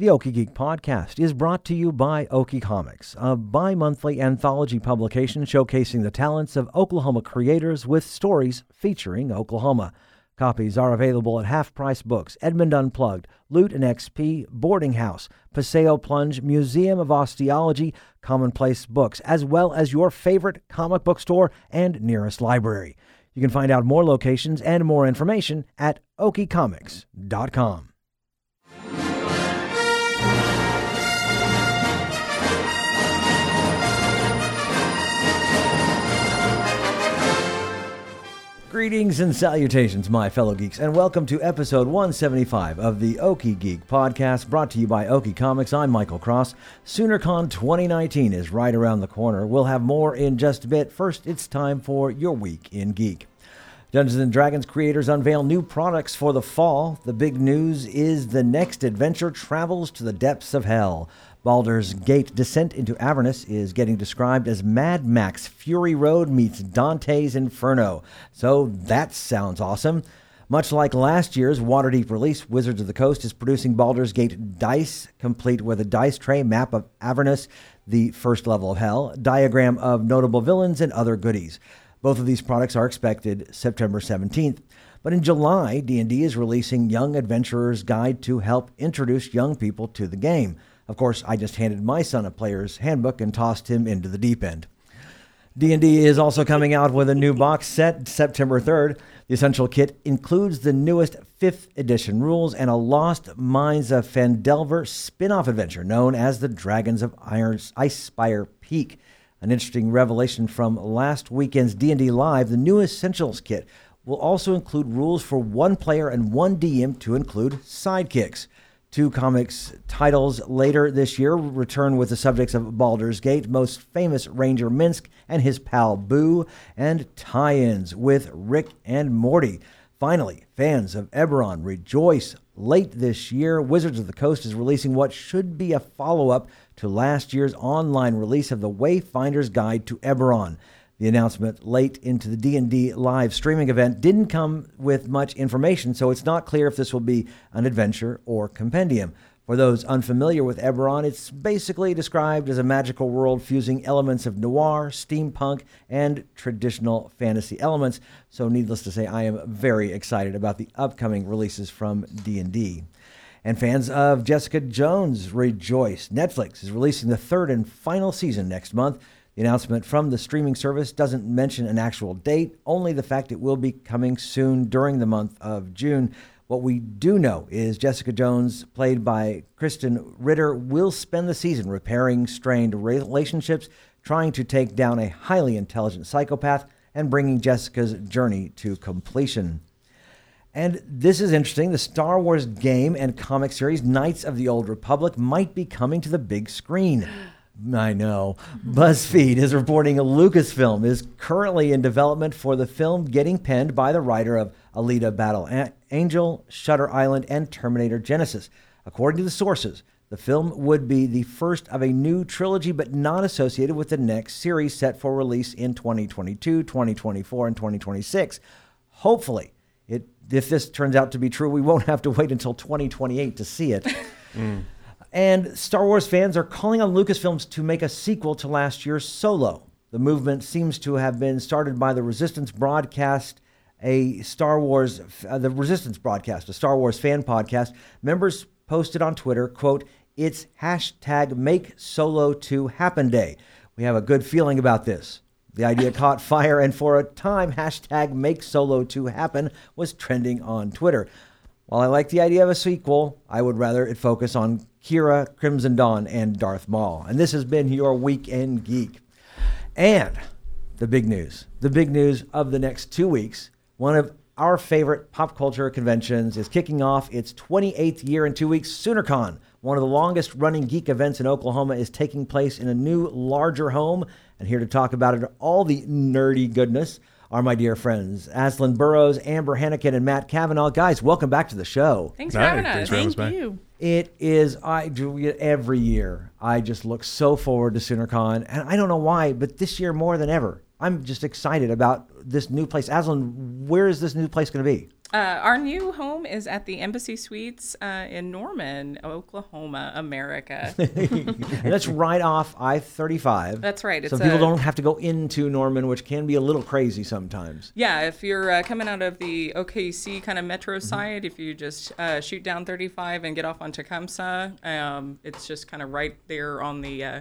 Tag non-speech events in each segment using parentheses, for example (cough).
The Okie Geek podcast is brought to you by Okie Comics, a bi monthly anthology publication showcasing the talents of Oklahoma creators with stories featuring Oklahoma. Copies are available at Half Price Books, Edmond Unplugged, Loot and XP, Boarding House, Paseo Plunge, Museum of Osteology, Commonplace Books, as well as your favorite comic book store and nearest library. You can find out more locations and more information at okiecomics.com. Greetings and salutations, my fellow geeks, and welcome to episode 175 of the Okie Geek podcast, brought to you by Okie Comics. I'm Michael Cross. SoonerCon 2019 is right around the corner. We'll have more in just a bit. First, it's time for your week in geek. Dungeons and Dragons creators unveil new products for the fall. The big news is the next adventure travels to the depths of hell. Baldur's Gate Descent into Avernus is getting described as Mad Max Fury Road meets Dante's Inferno. So that sounds awesome. Much like last year's Waterdeep release, Wizards of the Coast is producing Baldur's Gate Dice, complete with a dice tray, map of Avernus, the first level of hell, diagram of notable villains, and other goodies. Both of these products are expected September 17th. But in July, D&D is releasing Young Adventurer's Guide to help introduce young people to the game. Of course, I just handed my son a player's handbook and tossed him into the deep end. D&D is also coming out with a new box set September 3rd. The essential kit includes the newest 5th edition rules and a Lost Mines of Phandelver spin-off adventure known as the Dragons of Iron's Icespire Peak. An interesting revelation from last weekend's D&D Live, the new Essentials kit will also include rules for one player and one DM to include sidekicks. Two comics titles later this year return with the subjects of Baldur's Gate, most famous Ranger Minsc and his pal Boo, and tie ins with Rick and Morty. Finally, fans of Eberron rejoice. Late this year, Wizards of the Coast is releasing what should be a follow up to last year's online release of the Wayfinder's Guide to Eberron. The announcement late into the D&D live streaming event didn't come with much information, so it's not clear if this will be an adventure or compendium. For those unfamiliar with Eberron, it's basically described as a magical world fusing elements of noir, steampunk, and traditional fantasy elements. So needless to say, I am very excited about the upcoming releases from D&D. And fans of Jessica Jones rejoice. Netflix is releasing the third and final season next month. The announcement from the streaming service doesn't mention an actual date, only the fact it will be coming soon during the month of June. What we do know is Jessica Jones, played by Krysten Ritter, will spend the season repairing strained relationships, trying to take down a highly intelligent psychopath, and bringing Jessica's journey to completion. And this is interesting. The Star Wars game and comic series Knights of the Old Republic might be coming to the big screen. (gasps) I know. BuzzFeed is reporting a Lucasfilm is currently in development for the film getting penned by the writer of Alita Battle Angel, Shutter Island, and Terminator Genisys. According to the sources, the film would be the first of a new trilogy, but not associated with the next series set for release in 2022, 2024, and 2026. Hopefully, it, if this turns out to be true, we won't have to wait until 2028 to see it. (laughs) mm. And Star Wars fans are calling on Lucasfilms to make a sequel to last year's Solo. The movement seems to have been started by the Resistance broadcast, a Star Wars, uh, the Resistance broadcast, a Star Wars fan podcast. Members posted on Twitter, quote, it's hashtag make Solo 2 happen day. We have a good feeling about this. The idea (laughs) caught fire, and for a time, hashtag make Solo 2 happen was trending on Twitter. While I like the idea of a sequel, I would rather it focus on Qi'ra, Crimson Dawn, and Darth Maul. And this has been your Week in Geek. And the big news, the big news of the next two weeks, one of our favorite pop culture conventions is kicking off its 28th year in two weeks. SoonerCon, one of the longest running geek events in Oklahoma, is taking place in a new, larger home. And here to talk about it, all the nerdy goodness are my dear friends, Aslan Burrows, Amber Hannikin, and Matt Kavanaugh. Guys, welcome back to the show. Thanks for having us. Thank you. It is I do it every year. I just look so forward to SoonerCon, and I don't know why, but this year more than ever, I'm just excited about this new place. Aslan, where is this new place going to be? Uh, our new home is at the Embassy Suites uh, in Norman, Oklahoma, America. and (laughs) that's right off I 35. That's right. So people a- don't have to go into Norman, which can be a little crazy sometimes. Yeah, if you're uh, coming out of the OKC kind of metro Mm-hmm. side, if you just uh, shoot down 35 and get off on Tecumseh, um, it's just kind of right there on the uh,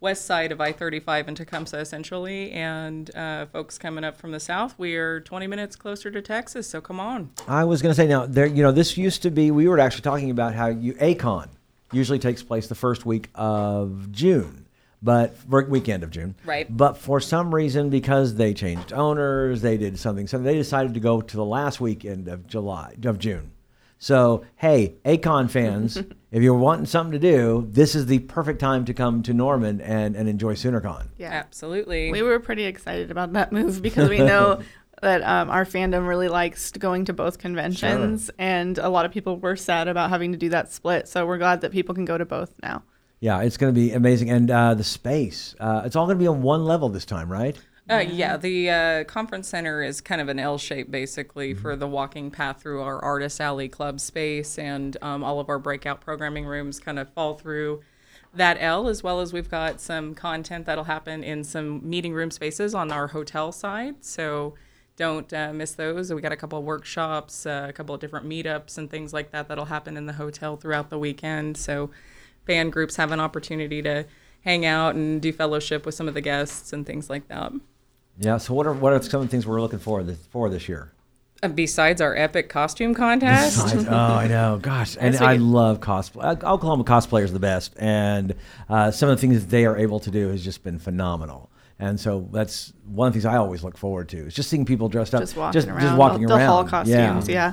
west side of I-35 in Tecumseh, essentially. And uh, folks coming up from the south, we are 20 minutes closer to Texas, so come on. I was going to say now, there, you know, this used to be. We were actually talking about how you A-Kon usually takes place the first week of June, but weekend of June. Right. But for some reason, because they changed owners, they did something. So they decided to go to the last weekend of July of June. So hey, A-Kon fans, (laughs) if you're wanting something to do, this is the perfect time to come to Norman and, and enjoy SoonerCon. Yeah. Absolutely. We were pretty excited about that move because we know (laughs) that um, our fandom really likes going to both conventions, and a lot of people were sad about having to do that split. So we're glad that people can go to both now. Yeah, it's going to be amazing, and uh, the space. Uh, it's all going to be on one level this time, right? Uh, yeah, the uh, conference center is kind of an L shape basically for the walking path through our Artist Alley club space, and um, all of our breakout programming rooms kind of fall through that L, as well as we've got some content that'll happen in some meeting room spaces on our hotel side. So don't uh, miss those. We got a couple of workshops, uh, a couple of different meetups, and things like that that'll happen in the hotel throughout the weekend. So fan groups have an opportunity to hang out and do fellowship with some of the guests and things like that. Yeah. So what are what are some of the things we're looking for this, for this year? Uh, besides our epic costume contest. I, oh, I (laughs) know. Gosh, and Yes, we I love cosplay. Uh, Oklahoma cosplayers are the best, and uh, some of the things that they are able to do has just been phenomenal. And so that's one of the things I always look forward to is just seeing people dressed up, Just walking just, around. just walking the, around. The hall costumes, yeah.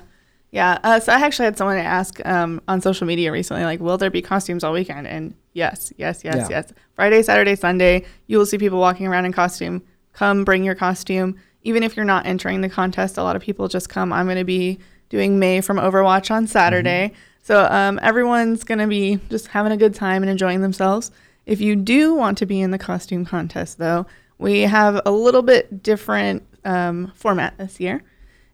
Yeah. Uh, so I actually had someone ask um, on social media recently, like, will there be costumes all weekend? And yes, yes, yes, Yeah. yes. Friday, Saturday, Sunday, you will see people walking around in costume. Come bring your costume. Even if you're not entering the contest, a lot of people just come. I'm going to be doing Mei from Overwatch on Saturday. So um, everyone's going to be just having a good time and enjoying themselves. If you do want to be in the costume contest, though, we have a little bit different um, format this year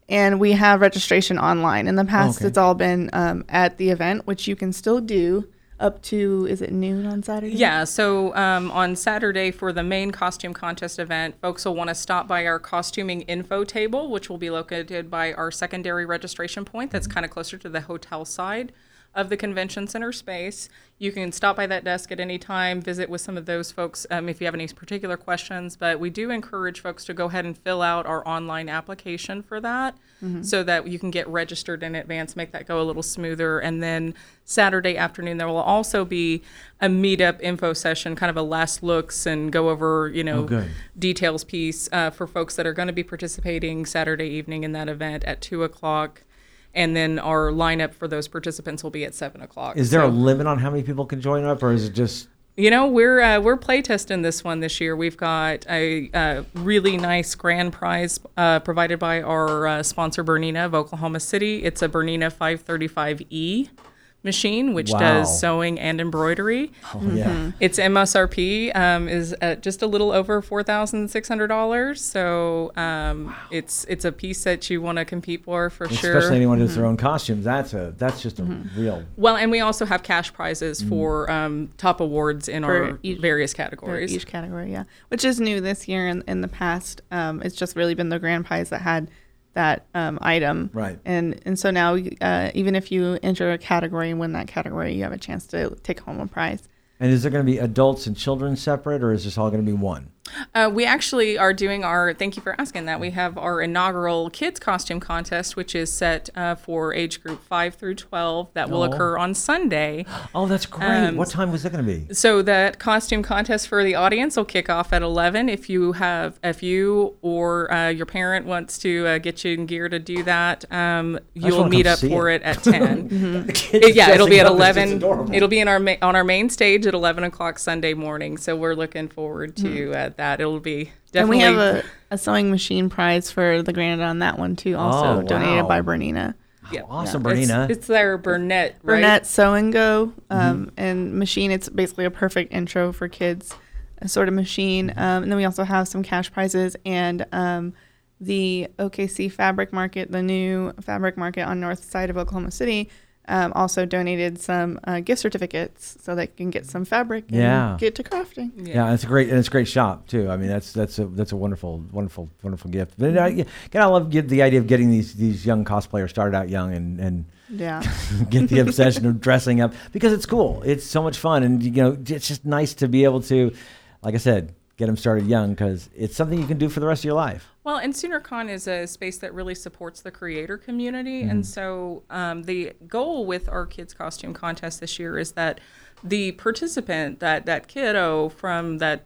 and we have registration online. In the past, Okay. it's all been um, at the event, which you can still do up to is it noon on Saturday? Yeah, so um, on Saturday for the main costume contest event, folks will want to stop by our costuming info table, which will be located by our secondary registration point that's kind of closer to the hotel side of the convention center space. You can stop by that desk at any time, visit with some of those folks um, if you have any particular questions. But we do encourage folks to go ahead and fill out our online application for that so that you can get registered in advance, make that go a little smoother. And then Saturday afternoon, there will also be a meetup info session, kind of a last looks and go over, you know, good. details piece uh, for folks that are going to be participating Saturday evening in that event at two o'clock. And then our lineup for those participants will be at seven o'clock. Is there a limit on how many people can join up, or is it just you know, we're uh, we're playtesting this one this year. We've got a, uh really nice grand prize uh, provided by our uh, sponsor Bernina of Oklahoma City. It's a Bernina 535E machine, which Wow. does sewing and embroidery. oh, yeah? Its MSRP um, is at just a little over four thousand six hundred dollars. So um, it's it's a piece that you want to compete for for sure. Especially anyone who does their own costumes. That's a that's just a real. well, and we also have cash prizes Mm. for um, top awards in For our each- various For categories. each category, yeah. Which is new this year. In, in the past, um, it's just really been the grand prize that had that um, item. Right. And and so now, uh, even if you enter a category and win that category, you have a chance to take home a prize. And is there going to be adults and children separate, or is this all going to be one? Uh, we actually are doing our, thank you for asking that. We have our inaugural kids costume contest, which is set uh, for age group 5 through 12, that will Oh. occur on Sunday. (gasps) Oh, that's great. Um, what time was that going to be? So that costume contest for the audience will kick off at 11. If you have, if you or uh, your parent wants to uh, get you in gear to do that, um, you'll meet up for it. it, at 10. (laughs) The kids It- yeah, it'll be at up, it's just 11. It'll be in our ma- on our main stage at 11 o'clock Sunday morning. So we're looking forward to Hmm. uh, that. It'll be definitely. And we have a, a sewing machine prize for the grand on that one too, also Oh, donated wow. by Bernina. yeah, awesome, It's- Bernina. It's, their Bernette, right? Bernette Sew and Go um, Mm-hmm. and machine. It's basically a perfect intro for kids, a sort of machine. Mm-hmm. Um, and then we also have some cash prizes and um, the OKC Fabric Market, the new fabric market on north side of Oklahoma City, um, also donated some uh, gift certificates so they can get some fabric and Yeah. get to crafting. Yeah, it's a great and it's a great shop too. I mean, that's that's a that's a wonderful, wonderful, wonderful gift. But I, again, I love get the idea of getting these these young cosplayers started out young and and Yeah. (laughs) get the obsession of dressing up because it's cool. It's so much fun, and you know, it's just nice to be able to, like I said, get them started young because it's something you can do for the rest of your life. Well, and SoonerCon is a space that really supports the creator community. And so um, the goal with our kids' costume contest this year is that the participant, that, that kiddo from that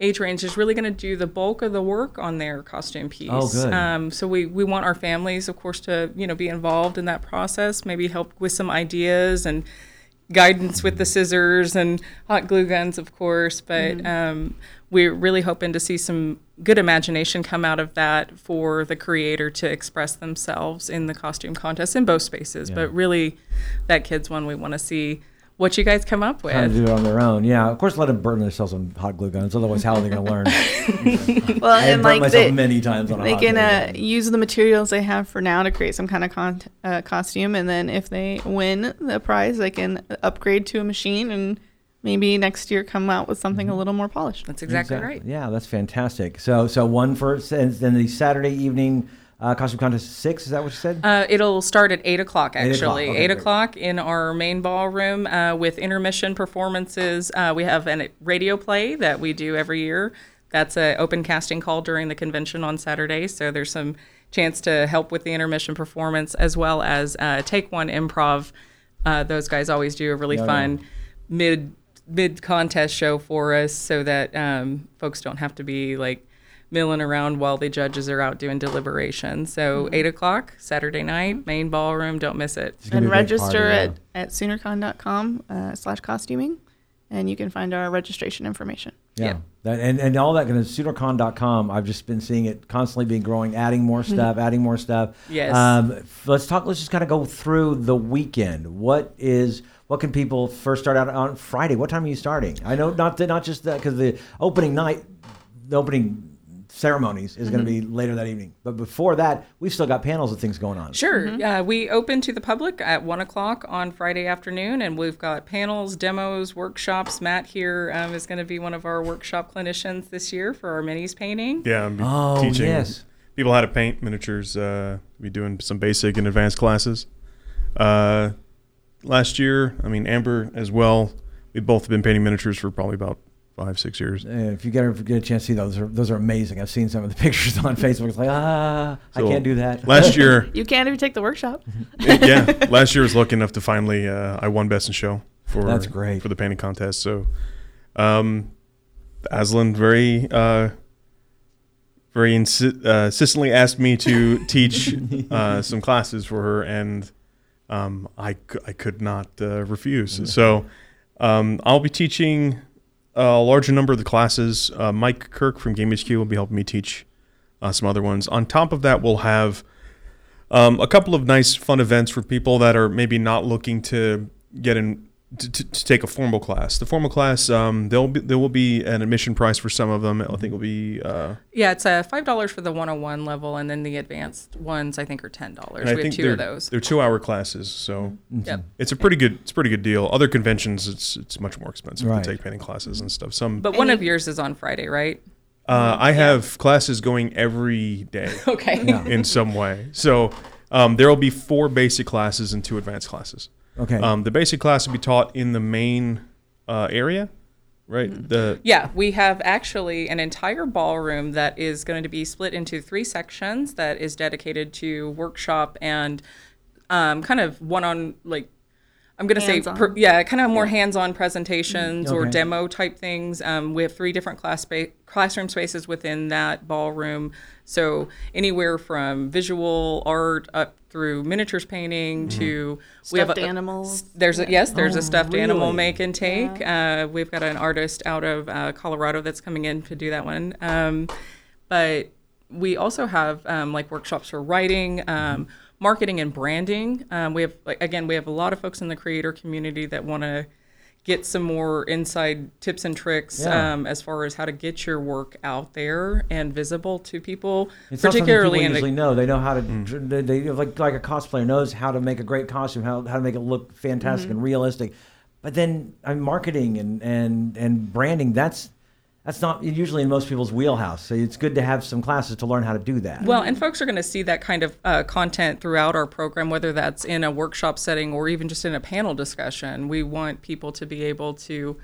age range, is really going to do the bulk of the work on their costume piece. Oh, good. Um, so we, we want our families, of course, to you know be involved in that process, maybe help with some ideas and guidance with the scissors and hot glue guns, of course. But um, we're really hoping to see some good imagination come out of that for the creator to express themselves in the costume contest in both spaces. But really, that kids one, we want to see what you guys come up with. Trying to do it on their own. Yeah, of course, let them burn themselves on hot glue guns. Otherwise, how are they going (laughs) to learn? Well, I have and burnt like myself they, many times on a they hot can glue uh, use the materials they have for now to create some kind of con- uh, costume, and then if they win the prize, they can upgrade to a machine and maybe next year come out with something a little more polished. That's exactly, right. Yeah, that's fantastic. So, so one for and then the Saturday evening uh, costume contest six. Is that what you said? Uh, it'll start at eight o'clock. Eight o'clock, Actually, okay, eight o'clock in our main ballroom uh, with intermission performances. Uh, we have a radio play that we do every year. That's an open casting call during the convention on Saturday. So there's some chance to help with the intermission performance as well as uh, take one improv. Uh, those guys always do a really Yeah, yeah. fun mid mid contest show for us, so that um, folks don't have to be like milling around while the judges are out doing deliberation. So eight o'clock Saturday night, main ballroom. Don't miss it. And be a big register party, at, yeah. at soonercon.com uh, slash costuming, and you can find our registration information. Yeah. Yeah. That, and, and all that, because soonercon.com, I've just been seeing it constantly being growing, adding more stuff, adding more stuff. Yes. Um, let's talk, let's just kind of go through the weekend. What is, what can people first start out on Friday? What time are you starting? I know not, that not just that, because the opening night, the opening ceremonies is going to be later that evening. But before that, we've still got panels and things going on. Sure. Uh, we open to the public at one o'clock on Friday afternoon, and we've got panels, demos, workshops. Matt here um, is going to be one of our workshop clinicians this year for our minis painting. Yeah, I'm Oh, teaching yes. people how to paint miniatures. Uh, be doing some basic and advanced classes. Uh, last year, I mean Amber as well. We've both been painting miniatures for probably about five, six years. If you get a, get a chance to see those, are, those are amazing. I've seen some of the (laughs) pictures on Facebook. It's like, ah, I can't do that. Last year, (laughs) You can if you take the workshop. (laughs) yeah, last year was lucky enough to finally uh, I won best in show for That's great. for the painting contest. So, um, Aslan very uh, very insi- uh, insistently asked me to teach uh, some classes for her, and um, I c- I could not uh, refuse. So, um, I'll be teaching a larger number of the classes. Uh, Mike Kirk from Game HQ will be helping me teach uh, some other ones. On top of that, we'll have um, a couple of nice, fun events for people that are maybe not looking to get in to, to, to take a formal class. The formal class, um, there'll be there will be an admission price for some of them. I think it'll be. Uh, Yeah, it's uh, five dollars for the 101 level, and then the advanced ones I think are ten dollars. and I We have think two they're, of those. They're two hour classes, so Yep. it's a pretty good it's a pretty good deal. Other conventions, it's it's much more expensive Right. to take painting classes and stuff. Some But one of yours is on Friday, right? uh, I have classes going every day (laughs) Okay. Yeah. in some way. So um, there will be four basic classes and two advanced classes. Okay. Um, the basic class will be taught in the main uh, area, right? The Yeah, we have actually an entire ballroom that is going to be split into three sections that is dedicated to workshop and um, kind of one on like I'm going to say Hands-on. per, yeah, kind of more hands-on presentations or demo type things. Um, we have three different class spa- classroom spaces within that ballroom, so anywhere from visual art up through miniatures painting to we have Stuffed a, animals. there's a, yes, there's Oh, a stuffed animal make and take. Uh, we've got an artist out of uh, Colorado that's coming in to do that one. Um, but we also have um, like workshops for writing, um, marketing, and branding. Um, we have like again, we have a lot of folks in the creator community that want to get some more inside tips and tricks Yeah. um, as far as how to get your work out there and visible to people, It's not particularly people in usually the know. They know how to. They, they like like a cosplayer knows how to make a great costume, how how to make it look fantastic Mm-hmm. and realistic. But then I mean, marketing and and and branding that's that's not usually in most people's wheelhouse. So it's good to have some classes to learn how to do that. Well, and folks are going to see that kind of uh, content throughout our program, whether that's in a workshop setting or even just in a panel discussion. We want people to be able to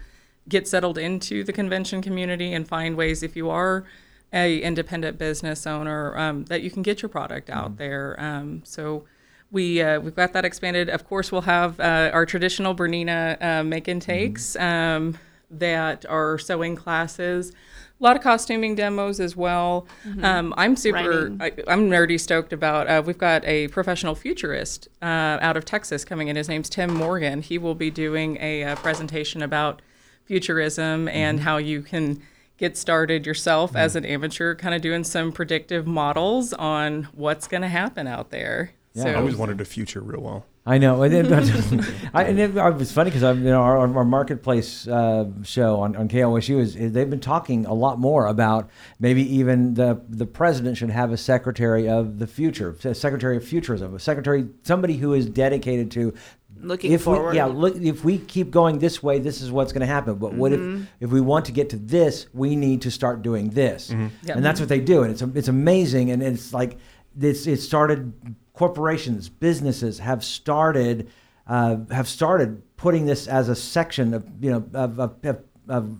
get settled into the convention community and find ways, if you are a independent business owner, um, that you can get your product out there. Um, so. We, uh, we've got that expanded. Of course, we'll have uh, our traditional Bernina uh, make and takes um, that are sewing classes, a lot of costuming demos as well. Um, I'm super, I, I'm nerdy stoked about. Uh, we've got a professional futurist uh, out of Texas coming in. His name's Tim Morgan. He will be doing a, uh presentation about futurism and how you can get started yourself as an amateur, kind of doing some predictive models on what's going to happen out there. Yeah. so, I always wanted a future real well. I know, and it, (laughs) I, and it, it was funny because you know our, our marketplace uh, show on, on KOSU is, is they've been talking a lot more about maybe even the the president should have a secretary of the future, a secretary of futurism, a secretary somebody who is dedicated to Looking if forward. We, yeah, look, if we keep going this way, this is what's going to happen. But what Mm-hmm. if if we want to get to this, we need to start doing this, Yep. and that's what they do, and it's it's amazing, and it's like this. It started corporations, businesses have started uh, have started putting this as a section of you know of of, of, of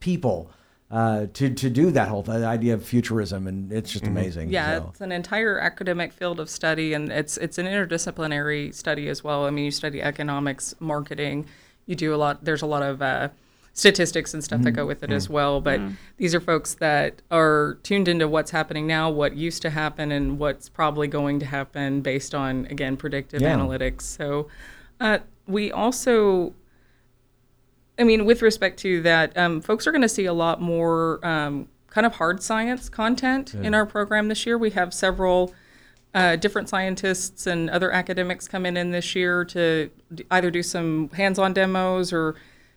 people. Uh, to, to do that whole th- idea of futurism and it's just amazing. Yeah, so. it's an entire academic field of study, and it's it's an interdisciplinary study as well. I mean, you study economics, marketing. You do a lot. There's a lot of uh, statistics and stuff that go with it as well. But these are folks that are tuned into what's happening now, what used to happen, and what's probably going to happen based on again predictive Yeah. analytics. So uh, we also I mean, with respect to that, um, folks are going to see a lot more um, kind of hard science content in our program this year. We have several uh, different scientists and other academics coming in this year to d- either do some hands-on demos or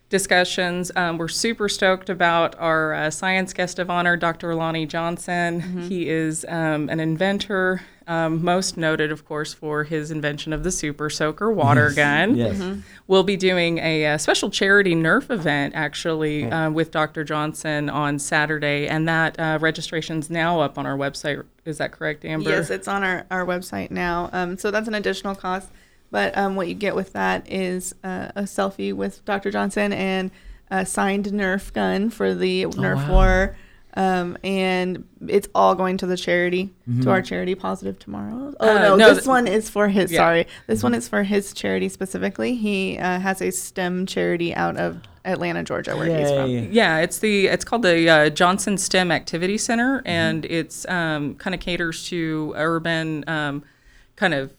discussions. Um, we're super stoked about our uh, science guest of honor, Dr. Lonnie Johnson. He is um, an inventor, um, most noted, of course, for his invention of the Super Soaker water gun. yes. We'll be doing a, uh special charity Nerf event actually uh, with Dr. Johnson on Saturday, and that uh, registration's now up on our website. Is that correct, Amber? Yes, it's on our, our website now. Um, so that's an additional cost. But um, what you get with that is uh, a selfie with Dr. Johnson and a signed Nerf gun for the Nerf wow. War. Um, and it's all going to the charity, to our charity Positive Tomorrow. Oh, Uh, no, no, this th- one is for his, Yeah. sorry. This one is for his charity specifically. He uh, has a STEM charity out of Atlanta, Georgia, where he's from. Yeah, it's the it's called the uh, Johnson STEM Activity Center, and it's um, kind of caters to urban um, kind of.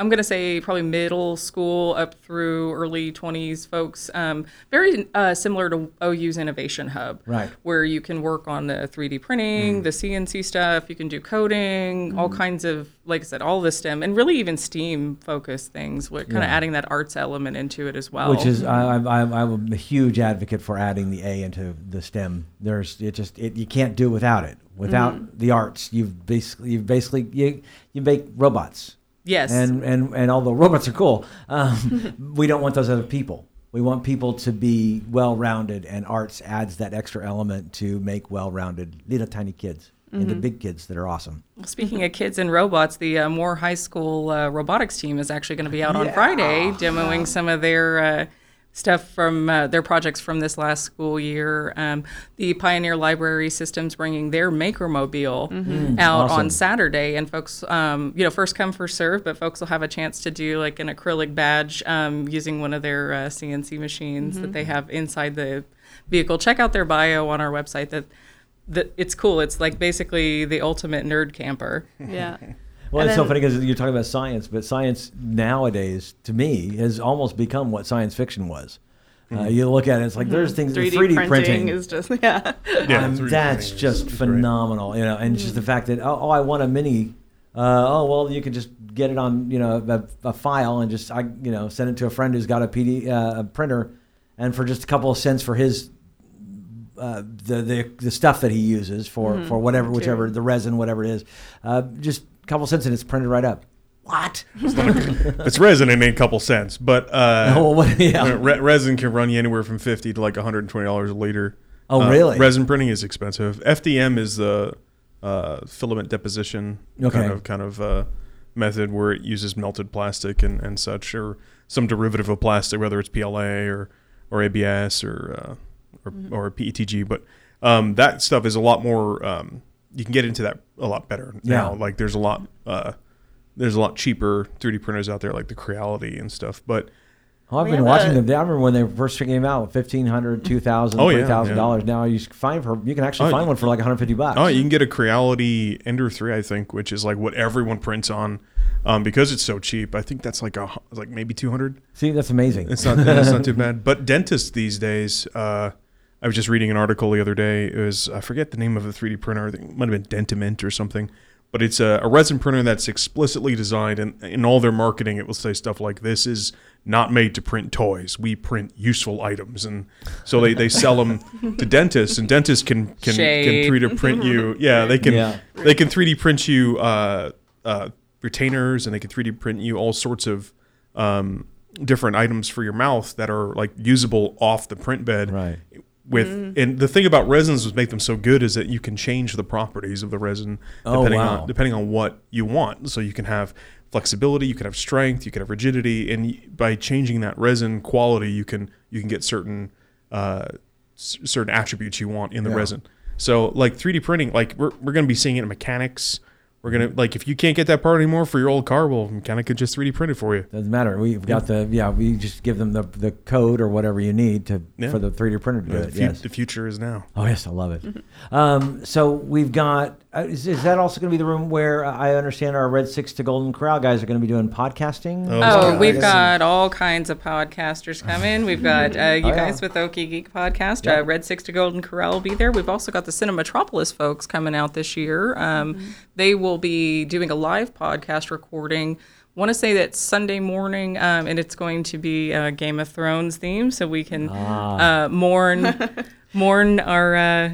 I'm going to say probably middle school up through early 20s folks. Um, very uh, similar to OU's Innovation Hub, Right. where you can work on the 3D printing, the CNC stuff. You can do coding, all kinds of, like I said, all the STEM and really even STEAM focused things. With kind of adding that arts element into it as well. Which is I, I'm a huge advocate for adding the A into the STEM. There's it just it, you can't do without it. Without the arts, you've basically you've basically you you make robots. Yes, And and and although robots are cool, um, (laughs) we don't want those other people. We want people to be well-rounded, and arts adds that extra element to make well-rounded little tiny kids into big kids that are awesome. Well, Speaking of kids and robots, the uh, Moore High School uh, robotics team is actually going to be out on Friday demoing some of their uh, stuff from uh, their projects from this last school year. Um, the Pioneer Library Systems bringing their Makermobile out Awesome. on Saturday, and folks, um, you know, first come first serve, but folks will have a chance to do like an acrylic badge um, using one of their uh, CNC machines that they have inside the vehicle. Check out their bio on our website. That that it's cool. It's like basically the ultimate nerd camper. Yeah. (laughs) Well, And it's so funny because you're talking about science, but science nowadays, to me, has almost become what science fiction was. Uh, you look at it, it's like there's things 3D, 3D, printing, printing. is just, (laughs) yeah. Yeah, Um, that's just is great. phenomenal, you know, and just the fact that oh, oh, I want a mini. Uh, oh well, you can just get it on you know a, a file and just I you know send it to a friend who's got a PD uh, a printer, and for just a couple of cents for his uh, the, the the stuff that he uses for for whatever whichever the resin whatever it is, uh, just a couple cents and it's printed right up. What? (laughs) It's resin, it ain't a couple cents, but uh, (laughs) oh, what? Yeah. re- resin can run you anywhere from fifty to like one hundred and twenty dollars a liter. Oh, Uh, really? Resin printing is expensive. FDM is the uh, filament deposition Okay. kind of kind of uh, method where it uses melted plastic and, and such, or some derivative of plastic, whether it's PLA or or ABS or uh, or, or PETG. But um, that stuff is a lot more. Um, you can get into that a lot better now. Yeah. Like there's a lot. Uh, there's a lot cheaper 3D printers out there, like the Creality and stuff. But Oh, I've We been watching a- them. I remember when they first came out, fifteen hundred, two thousand, Oh, yeah, three thousand dollars. Now you can find for you can actually Oh, find one for like one hundred fifty bucks. Oh, you can get a Creality Ender 3, I think, which is like what everyone prints on. Um, because it's so cheap, I think that's like a like maybe 200. See, that's amazing. It's not it's not too (laughs) bad. But dentists these days, uh, I was just reading an article the other day. It was I forget the name of the 3D printer. I think it might have been Dentimint or something. But it's a, a resin printer that's explicitly designed, and in all their marketing, it will say stuff like, "This is not made to print toys. We print useful items." And so they, they sell them (laughs) to dentists, and dentists can can, can 3D print you. (laughs) Yeah, they can Yeah. they can 3D print you uh, uh, retainers, and they can 3D print you all sorts of um, different items for your mouth that are like usable off the print bed. Right. With and the thing about resins that make them so good is that you can change the properties of the resin Oh, depending wow. on depending on what you want. So you can have flexibility, you can have strength, you can have rigidity, and by changing that resin quality, you can you can get certain uh, s- certain attributes you want in the Yeah. resin. So like 3D printing, like we're we're gonna be seeing it in mechanics. We're gonna like if you can't get that part anymore for your old car, well, mechanic could just 3D print it for you. Doesn't matter. We've got the yeah. We just give them the, the code or whatever you need to Yeah. for the 3D printer to do the, it. fu- Yes. the future is now. Oh yes, I love it. um, so we've got. Uh, is, is that also going to be the room where uh, I understand our Red Six to Golden Corral guys are going to be doing podcasting? Oh, Oh, we've got all kinds of podcasters coming. We've got uh, you Oh, yeah. guys with Okie Geek Podcast. Yeah. Uh, Red Six to Golden Corral will be there. We've also got the Cinematropolis folks coming out this year. Um, They will be doing a live podcast recording. Want to say that Sunday morning, um, and it's going to be a Game of Thrones theme, so we can Ah. uh, mourn (laughs) mourn our uh,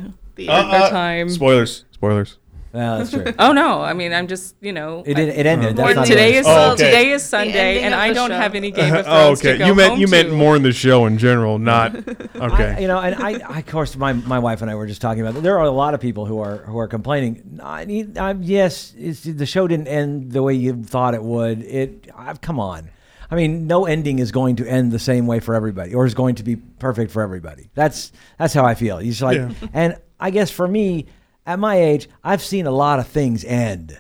our, our time. Spoilers. Spoilers. Yeah, that's true. (laughs) Oh no! I mean, I'm just you know. It, it, it ended. More That's not today is Oh, okay. today is Sunday, and I don't show. have any Game of (laughs) Oh, Thrones to okay. go You meant home you meant more in the show in general, (laughs) not okay. I, you know, and I, I, of course, my, my wife and I were just talking about. That. There are a lot of people who are who are complaining. I need, I, yes, it's, the show didn't end the way you thought it would. It, I've come on. I mean, no ending is going to end the same way for everybody, or is going to be perfect for everybody. That's that's how I feel. You just like, Yeah. and I guess for me, at my age, I've seen a lot of things end.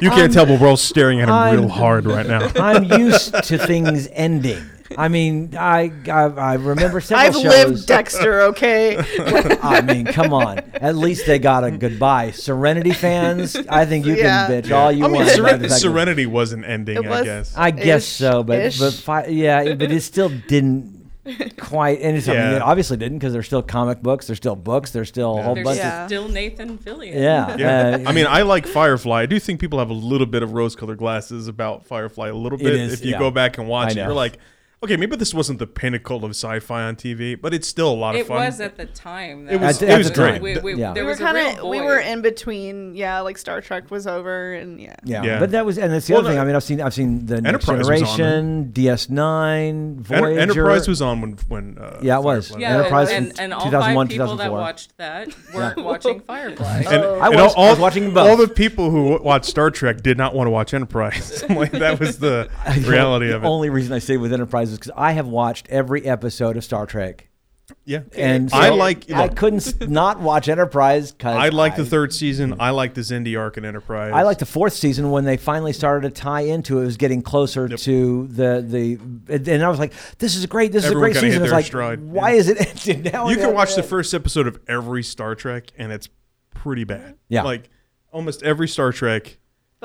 You can't tell, but we're all staring at him I'm- real hard right now. (laughs) I'm used to things ending. I mean, I I, I remember several I've shows. lived Dexter, okay? (laughs) I mean, come on. At least they got a goodbye. Serenity fans, I think you Yeah. can bitch all you I mean, want. Seren- about the fact that- Serenity wasn't ending, It I was- guess. I guess Ish, so, but ish. but fi- yeah, but it still didn't (laughs) quite. And it's, I mean, Yeah. obviously didn't because there's still comic books, there's still books, there's still a whole There's bunch. Yeah. still Nathan Fillion. Yeah, (laughs) yeah. uh, I mean, I like Firefly. I do think people have a little bit of rose-colored glasses about Firefly. A little bit. is, if you yeah. go back and watch it, you're like, okay, maybe this wasn't the pinnacle of sci-fi on TV, but it's still a lot of fun. It fun. was at the time. It was- At- it at was the great. We, we, Yeah. There we were was a kind of we were in between. Yeah, like Star Trek was over, and yeah. yeah. Yeah. but that was, and that's the Well, other thing. I mean, I've seen, I've seen the Next Enterprise was on Generation, DS9, Voyager. En- Enterprise was on when when uh, Yeah, it was. Firefly Yeah, Enterprise and, from and all 2001, five people that watched that (laughs) weren't watching Firefly. And, I and was- all, I was watching both. All the people who watched Star Trek did not want to watch Enterprise. (laughs) like that was the (laughs) reality the of it. The only reason I stayed with Enterprise because I have watched every episode of Star Trek. yeah, And I so like. I look, couldn't (laughs) not watch Enterprise because I like the third season. I like the Xindi arc in Enterprise. I like the fourth season when they finally started to tie into it. It was getting closer Yep. to the the, and I was like, "This is great. This Everyone is a great season." It's like, stride, why yeah. is it (laughs) ended now? You can watch the first episode of every Star Trek, and it's pretty bad. Yeah. like almost every Star Trek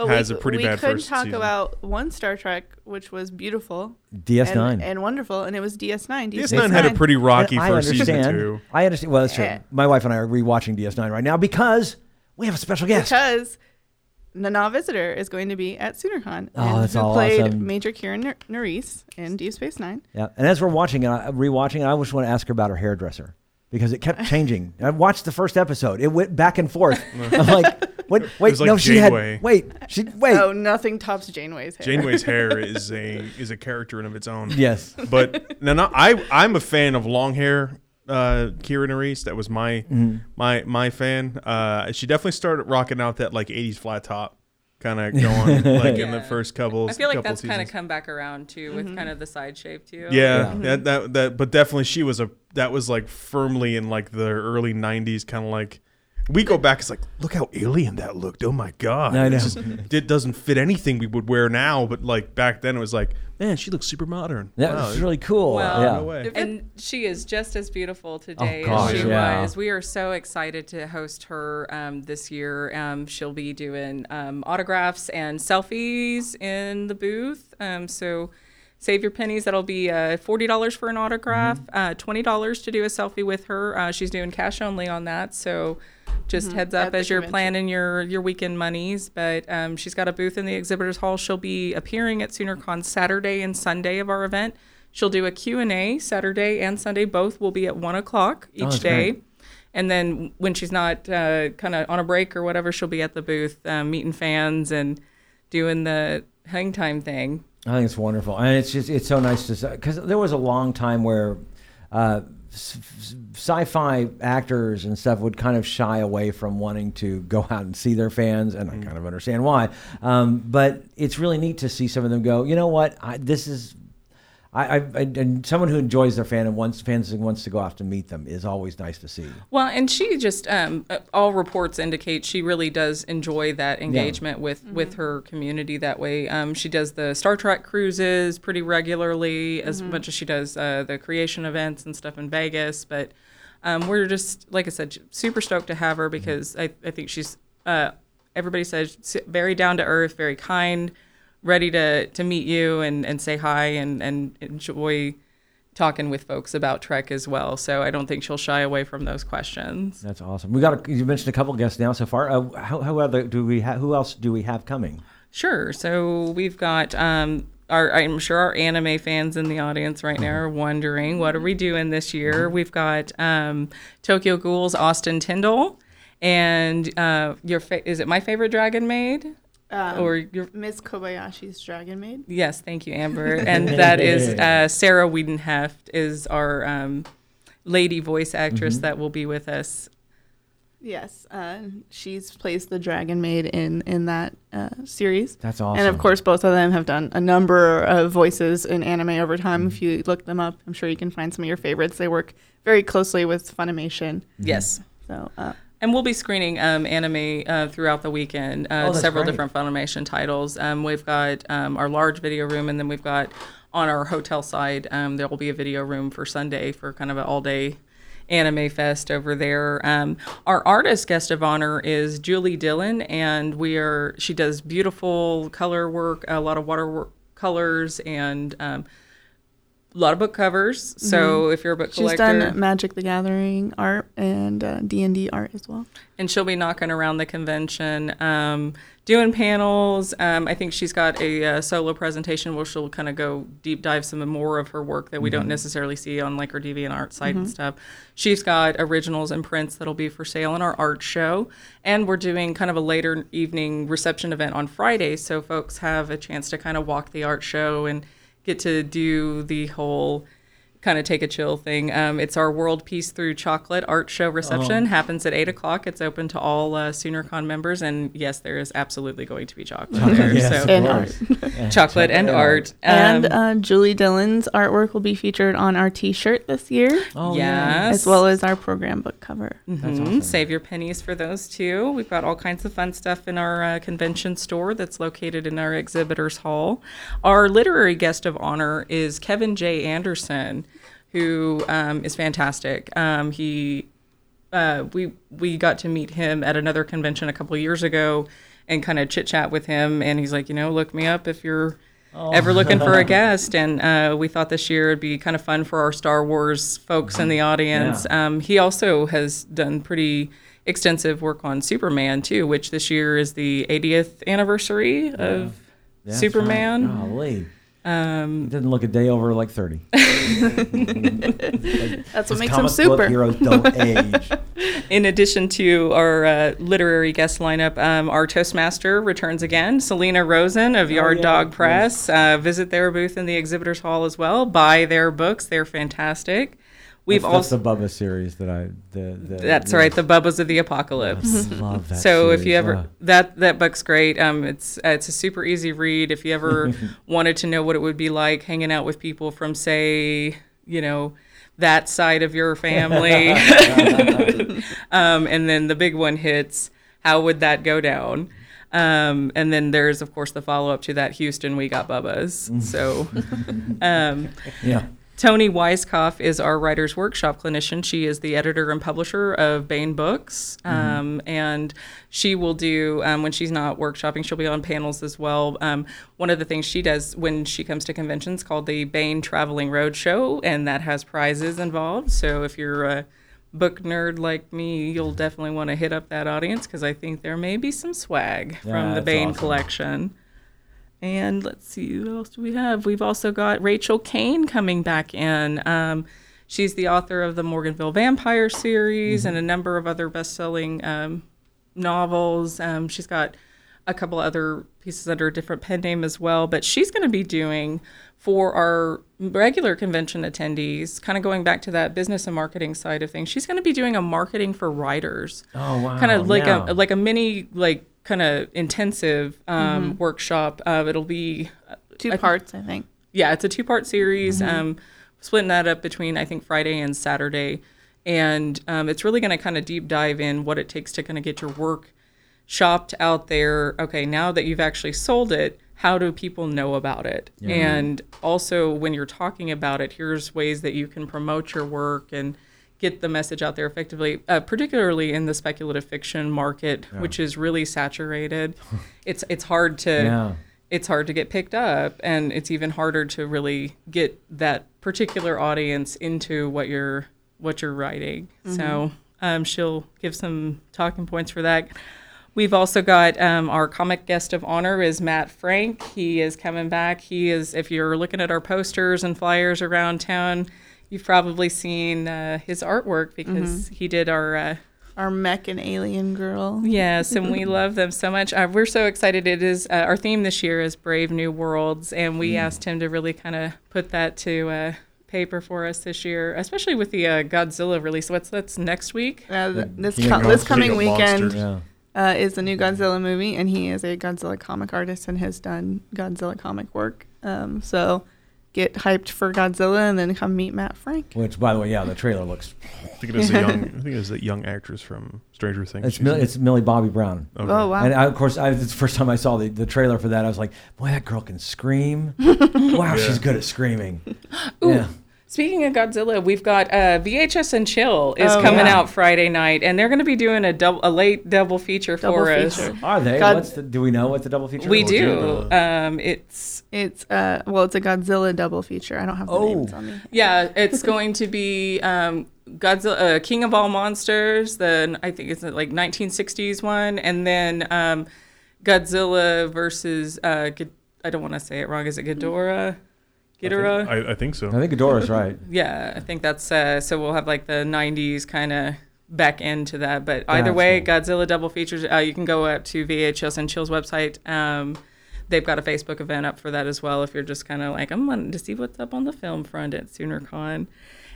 But has we, a pretty we bad could first talk season. about one Star Trek, which was beautiful DS9. and, and wonderful, and it was DS9. DS9 had a pretty rocky I first season understand. too. I understand. Well, that's true. Yeah. My wife and I are rewatching DS9 right now because we have a special guest. because Nana Visitor is going to be at SoonerCon. Oh, and that's who all played awesome. Major Kira Nerys in Deep Space Nine. Yeah, and as we're watching it, I- rewatching it, I just want to ask her about her hairdresser because it kept changing. I watched the first episode; it went back and forth. I'm like, (laughs) what? Wait, like no, she had. Wait, she wait. Oh, nothing tops Janeway's hair. Janeway's hair (laughs) is a is a character in of its own. Yes, But no, no, I I'm a fan of long hair. Uh, Kira Nerys, that was my Mm-hmm. my my fan. Uh, she definitely started rocking out that like '80s flat top, kind of going (laughs) like in the first couple. I feel like that's kind of come back around too, with mm-hmm. kind of the side shape too. Yeah, Yeah. That, that that but definitely she was a that was like firmly in like the early '90s, kind of like. We go back. It's like, look how alien that looked. Oh my god! I know. It's just- it doesn't fit anything we would wear now. But like back then, it was like, man, she looks super modern. that Wow. was really cool. Well, yeah. no way. And she is just as beautiful today gosh, as she yeah. was. We are so excited to host her um, this year. Um, she'll be doing um, autographs and selfies in the booth. Um, so save your pennies. That'll be uh, $40 for an autograph, Mm-hmm. uh, $20 to do a selfie with her. Uh, she's doing cash only on that. So just heads up as you're convention. planning your, your weekend monies. But um, she's got a booth in the exhibitors hall. She'll be appearing at SoonerCon Saturday and Sunday of our event. She'll do a Q&A Saturday and Sunday. Both will be at 1 o'clock each that's day. great. And then when she's not uh, kind of on a break or whatever, she'll be at the booth um, meeting fans and doing the hang time thing. I think it's wonderful, and it's just it's so nice to because there was a long time where uh, sci-fi actors and stuff would kind of shy away from wanting to go out and see their fans, and I kind of understand why. Um, but it's really neat to see some of them go. You know what? I, this is. I, I, I and someone who enjoys their fan and wants fans and wants to go off to meet them is always nice to see. Well, and she just um, uh, all reports indicate she really does enjoy that engagement with with her community that way. Um, she does the Star Trek cruises pretty regularly, as much as she does uh, the creation events and stuff in Vegas. But um, we're just like I said, super stoked to have her because I, I think she's uh, everybody says very down to earth, very kind, ready to to meet you and and say hi and and enjoy talking with folks about Trek as well. So I don't think she'll shy away from those questions. That's awesome. We got a, you mentioned a couple guests now so far. Uh, how, how other do we ha- who else do we have coming? Sure. So we've got um our I'm sure our anime fans in the audience right now are wondering what are we doing this year? We've got um Tokyo Ghouls Austin Tindle and uh your fa- is it my favorite dragon maid Um, or your Miss Kobayashi's Dragon Maid. Yes, thank you, Amber. (laughs) And that is uh, Sarah Wiedenheft is our um, lady voice actress Mm-hmm. that will be with us. Yes, uh, she's plays the Dragon Maid in in that uh, series. That's awesome. And of course, both of them have done a number of voices in anime over time. If you look them up, I'm sure you can find some of your favorites. They work very closely with Funimation. Yes. So, uh, And we'll be screening um, anime uh, throughout the weekend, uh, Oh, several great. different Funimation titles. Um, we've got um, our large video room, and then we've got on our hotel side, um, there will be a video room for Sunday for kind of an all day anime fest over there. Um, our artist guest of honor is Julie Dillon, and we are she does beautiful color work, a lot of watercolors, colors, and um, a lot of book covers. So if you're a book Mm-hmm. she's done Magic the Gathering art and uh, D and D art as well. and she'll be knocking around the convention, um, doing panels. Um, I think she's got a, uh solo presentation where she'll kind of go deep dive some more of her work that we don't necessarily see on like her DeviantArt art site and stuff. She's got originals and prints that'll be for sale in our art show, and we're doing kind of a later evening reception event on Friday, so folks have a chance to kind of walk the art show and get to do the whole kind of take a chill thing. Um, it's our World Peace Through Chocolate art show reception. Happens at eight o'clock. It's open to all uh, SoonerCon members, and yes, there is absolutely going to be chocolate there. Yes, so of And course. (laughs) chocolate and art. and Um, uh, Julie Dillon's artwork will be featured on our T-shirt this year, Oh, yeah. yes, as well as our program book cover. That's Mhm. awesome. Save your pennies for those too. We've got all kinds of fun stuff in our uh, convention store that's located in our exhibitors hall. Our literary guest of honor is Kevin J. Anderson, who um, is fantastic. Um, he uh, we we got to meet him at another convention a couple of years ago and kind of chit chat with him and he's like you know look me up if you're ever looking for a (laughs) guest and uh, we thought this year it'd be kind of fun for our star wars folks in the audience um, he also has done pretty extensive work on Superman too, which this year is the 80th anniversary of That's Superman. Right. Um, Didn't look a day over like 30. (laughs) That's what makes book super. heroes don't age. (laughs) in addition to our uh, literary guest lineup, um, our Toastmaster returns again, Selina Rosen of Yard yeah, Dog. Press. Uh, visit their booth in the exhibitors hall as well. Buy their books; they're fantastic. We've that's, also that's the Bubba series that I. The, the, that's right, the Bubbas of the Apocalypse. I love that. so if you ever Uh, that that book's great um it's uh, it's a super easy read if you ever (laughs) wanted to know what it would be like hanging out with people from say you know that side of your family (laughs) (laughs) um and then the big one hits how would that go down um and then there's of course the follow-up to that houston we got bubbas so um yeah. Tony Weisskopf is our writer's workshop clinician. She is the editor and publisher of Baen Books. Um, and she will do, um, when she's not workshopping, she'll be on panels as well. Um, one of the things she does when she comes to conventions called the Baen Traveling Roadshow, and that has prizes involved. So if you're a book nerd like me, you'll definitely want to hit up that audience because I think there may be some swag Yeah, from the Baen awesome. collection. And let's see, what else do we have? We've also got Rachel Caine coming back in. Um, she's the author of the Morganville Vampire series and a number of other best selling um, novels. Um, she's got a couple other pieces under a different pen name as well. But she's going to be doing for our regular convention attendees, kind of going back to that business and marketing side of things, she's going to be doing a marketing for writers Oh, wow. kind of like yeah. a like a mini like kind of intensive um, workshop. Uh, it'll be Two I- parts, I think. yeah, it's a two part series. Um, splitting that up between I think Friday and Saturday, and um, it's really going to kind of deep dive in what it takes to kind of get your work shopped out there. Okay, now that you've actually sold it, how do people know about it? And also, when you're talking about it, here's ways that you can promote your work and get the message out there effectively, uh, particularly in the speculative fiction market, which is really saturated. (laughs) it's it's hard to Yeah. it's hard to get picked up and it's even harder to really get that particular audience into what you're what you're writing. So um, she'll give some talking points for that. We've also got um, our comic guest of honor is matt frank. He is coming back. He is if you're looking at our posters and flyers around town you've probably seen uh, his artwork because he did our uh, Our mech and alien girl. Yes, and we (laughs) love them so much. Uh, we're so excited. It is uh, our theme this year is Brave New Worlds, and we asked him to really kind of put that to uh, paper for us this year, especially with the uh, Godzilla release. What's that's next week? Uh, this co- this coming weekend Yeah. uh, is the new Godzilla movie, and he is a Godzilla comic artist and has done Godzilla comic work. Um, so get hyped for Godzilla, and then come meet Matt Frank. Which, by the way, yeah, the trailer looks. I think it is a young. (laughs) I think it is a young actress from Stranger Things. It's She's Mil- it's Millie Bobby Brown. okay. Oh wow! And I, of course, I, it's the first time I saw the, the trailer for that. I was like, boy, that girl can scream. (laughs) wow, she's good at screaming. Ooh. Yeah. Speaking of Godzilla, we've got uh, VHS and Chill is Oh, coming yeah. out Friday night, and they're going to be doing a double, a late double feature Double for us. Are they? God- What's the, do we know what the double feature We is? do. Um, it's It's uh well, it's a Godzilla double feature. I don't have the Oh. names on me. Yeah, it's going to be um, Godzilla, uh, King of All Monsters. The I think it's like 1960s one, and then um, Godzilla versus uh, G- I don't want to say it wrong. Is it Ghidorah? Ghidorah? I, I think so. I think Adora's right. yeah, I think that's uh, so. We'll have like the 90s kind of back into that. But either That's way, cool. Godzilla double features. Uh, you can go up to VHS and Chill's website. Um, they've got a Facebook event up for that as well. If you're just kind of like I'm wanting to see what's up on the film front at SoonerCon.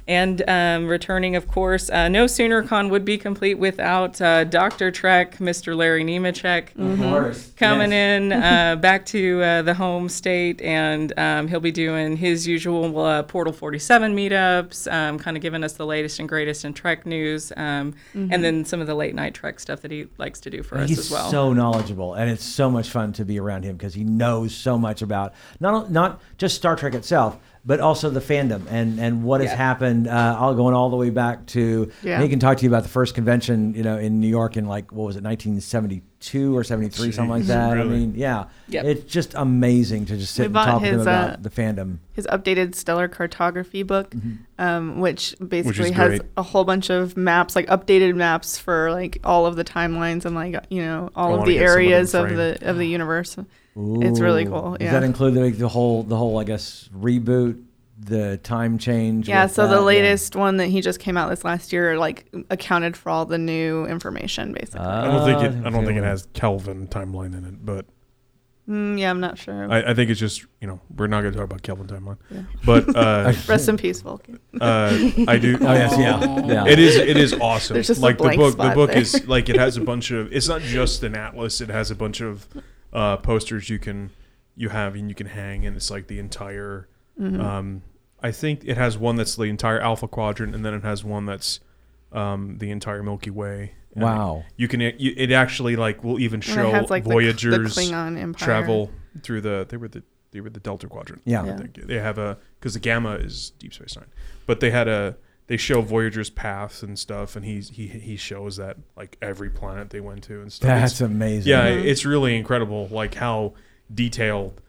And um, returning, of course, uh, no SoonerCon would be complete without uh, Dr. Trek, Mr. Larry Nemecek Of course. coming Yes. in uh, back to uh, the home state, and um, he'll be doing his usual uh, Portal 47 meetups, um, kind of giving us the latest and greatest in Trek news, um, and then some of the late night Trek stuff that he likes to do for us He's as well. so knowledgeable, and it's so much fun to be around him because he knows so much about not not just Star Trek itself, but also the fandom and and what has Yeah. happened. Uh, all going all the way back to. Yeah. he can talk to you about the first convention, you know, in New York in like what was it, 1972 or 73, something like Jeez, that. I mean, yeah, Yep. it's just amazing to just sit We and bought talk with him about uh, the fandom. his updated stellar cartography book, Mm-hmm. um, which basically is has great. a whole bunch of maps, like updated maps for like all of the timelines and like you know I all of the get some of areas of the of the universe. It's really Ooh. cool, Does yeah. that include the, the whole the whole I guess reboot, the time change? Yeah, so that? the latest one that he just came out this last year, like accounted for all the new information, basically. I don't think Uh, it. I don't think it has Kelvin timeline in it, but mm, yeah, I'm not sure. I, I think it's just you know we're not going to talk about Kelvin timeline, Yeah. but uh, (laughs) Rest in peace, Vulcan. uh, I do. (laughs) Oh yes, yeah, (laughs) yeah. It is. It is awesome. There's just a like the blank book. The book there. is like it has a bunch of. It's not just an atlas. It has a bunch of uh, posters you can you have and you can hang, and it's like the entire. Mm-hmm. Um, I think it has one that's the entire Alpha Quadrant, and then it has one that's um, the entire Milky Way. And Wow. You can. It, you- it actually like will even show it has like the, the Voyagers travel through the. They were the. They were the Delta Quadrant. Yeah. I Yeah. think. They have a because the Gamma is Deep Space Nine, but they had a they show Voyager's paths and stuff, and he's he he shows that like every planet they went to and stuff. That's It's- amazing. yeah, uh-huh. it's really incredible, like how detailed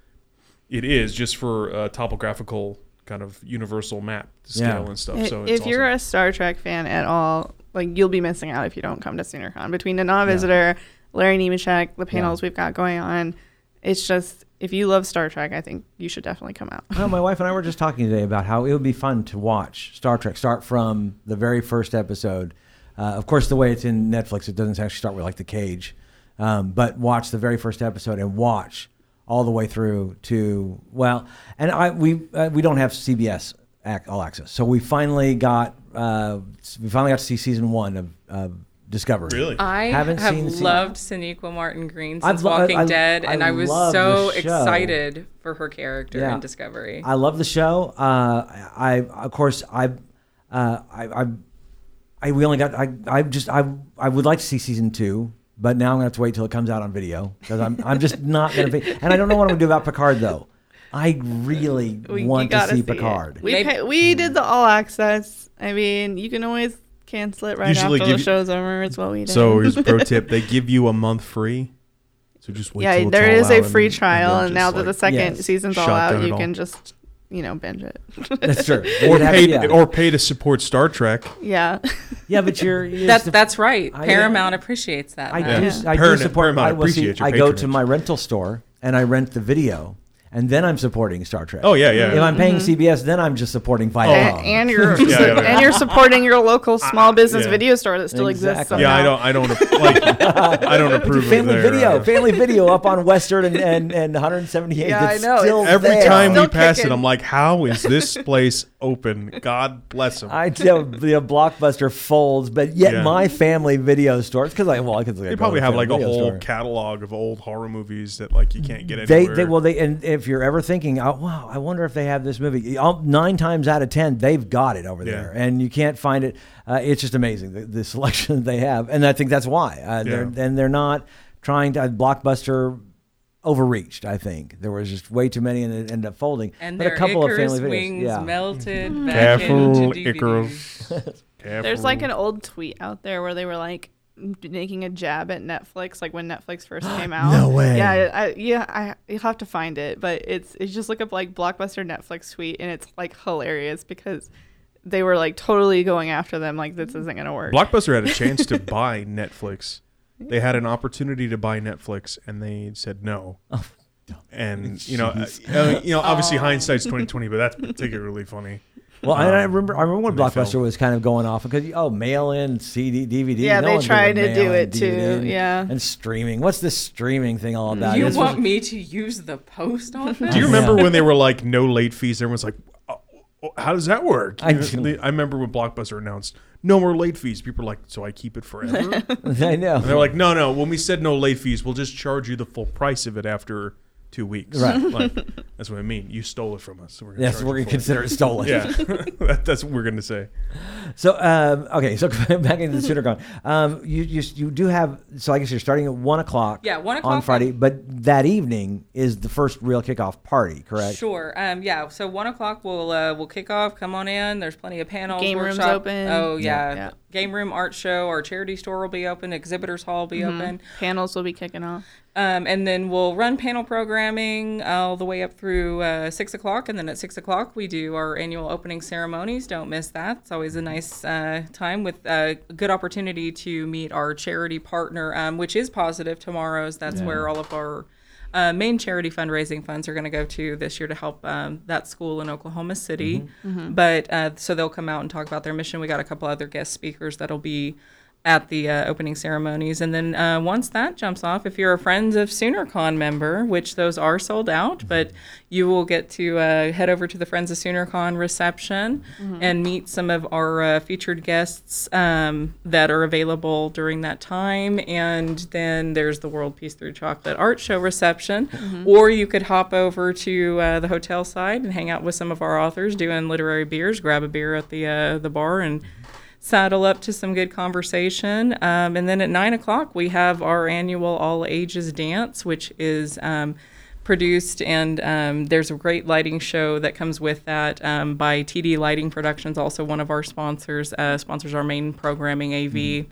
it is just for a topographical kind of universal map scale Yeah. and stuff. I- So it's if you're a Star Trek fan at all, like you'll be missing out if you don't come to SoonerCon. Between the non-visitor, Larry Nemecek, the panels we've got going on, it's just if you love Star Trek, I think you should definitely come out. Well, my wife and I were just talking today about how it would be fun to watch Star Trek start from the very first episode. Uh, of course, the way it's in Netflix, it doesn't actually start with like the cage, um, but watch the very first episode and watch all the way through to well. And I we uh, we don't have CBS All Access, so we finally got uh, we finally got to see season one of, of Discovery. Really? I Haven't have seen- seen- loved Sonequa Martin Green since lo- Walking I- Dead, I and I was so excited for her character Yeah. in Discovery. I love the show. Uh, I of course I, uh, I, I, I we only got I, I just I I would like to see season two, but now I'm gonna have to wait till it comes out on video because I'm I'm just (laughs) not gonna be. And I don't know what I'm gonna do about Picard though. I really We- want to gotta see it. Picard. We Maybe- pay, we did the all access. I mean, you can always cancel it right Usually after the give you- show's over. It's what we did. So here's a pro tip: they (laughs) give you a month free. So just wait. yeah, till it's all is a free and- trial, then and, now just, that the second yes, season's all shotgun out, it you all. can just you know binge it. That's true. (laughs) or You'd have- pay yeah. or pay to support Star Trek. yeah. yeah, but you're, (laughs) you're That's sup- that's right. I- uh, Paramount appreciates that. I Matt. do. Yeah. I do Paramount- support. Paramount I, will see, appreciates your I go to patronage. my rental store and I rent the video, and then I'm supporting Star Trek. Oh yeah, yeah. If I'm paying CBS, then I'm just supporting Viacom. and, and you're (laughs) Yeah, yeah, yeah. and you're supporting your local small business yeah. video store that still exists. Exactly. yeah, I don't. I don't like. (laughs) I don't approve family of their, video, uh, family video up on Western and, and, and 178. Yeah, It's I know. Still Every there. time we Still pass it. I'm like, how is this place open? God bless them. I tell the blockbuster folds, but yet Yeah. my family video store. It's because I well, I could. They probably have like a whole catalog of old horror movies that like you can't get They, anywhere. they well they and if you're ever thinking, oh, wow, I wonder if they have this movie. Nine times out of ten, they've got it over Yeah. there, and you can't find it. Uh, it's just amazing the, the (laughs) selection that they have, and I think that's why. Uh, they're, and they're not trying to blockbuster overreached. I think there was just way too many, and it ended up folding. And but their a couple Icarus of family wings videos, yeah. melted back Careful, into DVD. Icarus. Careful. (laughs) There's like an old tweet out there where they were like making a jab at Netflix, like when Netflix (gasps) first came out. No way. Yeah, I, yeah, I you'll have to find it, but it's it's just look up like blockbuster Netflix suite, and it's like hilarious because they were like totally going after them, like this isn't gonna work. Blockbuster had a chance to (laughs) buy Netflix. They had an opportunity to buy Netflix, and they said no. Oh, And (laughs) you know, uh, uh, you know, obviously hindsight's twenty twenty, but that's particularly funny. Well, and I um, remember, I remember when when Blockbuster filmed. was kind of going off because oh, mail in CD, DVD. Yeah, no they one's tried to do it too, DVD. yeah. and streaming. What's this streaming thing all about? Do you This want was- me to use the post office? Do you remember when they were like no late fees? Everyone's like, "Oh, oh, how does that work? I know, they- I remember when Blockbuster announced no more late fees. People were like, so I keep it forever? (laughs) I know. they're like, no, no. When we said no late fees, we'll just charge you the full price of it after two weeks. Right. Like, (laughs) that's what I mean. You stole it from us. So we're gonna yes, we're gonna for it. consider it stolen. Yeah, (laughs) (laughs) that, that's what we're gonna say. So um, okay, so back into the SoonerCon. Um, you, you you do have so I guess you're starting at one o'clock. Yeah, 1 o'clock on Friday, on- but that evening is the first real kickoff party, correct? Sure. Um, yeah. So one o'clock we'll uh, we'll kick off. Come on in. There's plenty of panels. Game rooms open. Oh yeah. Yeah. game room art show. Our charity store will be open. Exhibitors hall will be open. Panels will be kicking off. Um, and then we'll run panel programming all the way up through uh, six o'clock. And then at six o'clock, we do our annual opening ceremonies. Don't miss that. It's always a nice uh, time with a good opportunity to meet our charity partner, um, which is Positive Tomorrows. That's Yeah. where all of our uh, main charity fundraising funds are going to go to this year to help um, that school in Oklahoma City. But uh, so they'll come out and talk about their mission. We got a couple other guest speakers that'll be at the uh, opening ceremonies. And then uh, once that jumps off, if you're a Friends of SoonerCon member, which those are sold out, but you will get to uh, head over to the Friends of SoonerCon reception and meet some of our uh, featured guests um, that are available during that time. And then there's the World Peace Through Chocolate Art Show reception. Or you could hop over to uh, the hotel side and hang out with some of our authors doing literary beers, grab a beer at the, uh, the bar and saddle up to some good conversation. Um, and then at nine o'clock, we have our annual All Ages Dance, which is um, produced, and um, there's a great lighting show that comes with that um, by TD Lighting Productions, also one of our sponsors, uh, sponsors our main programming AV.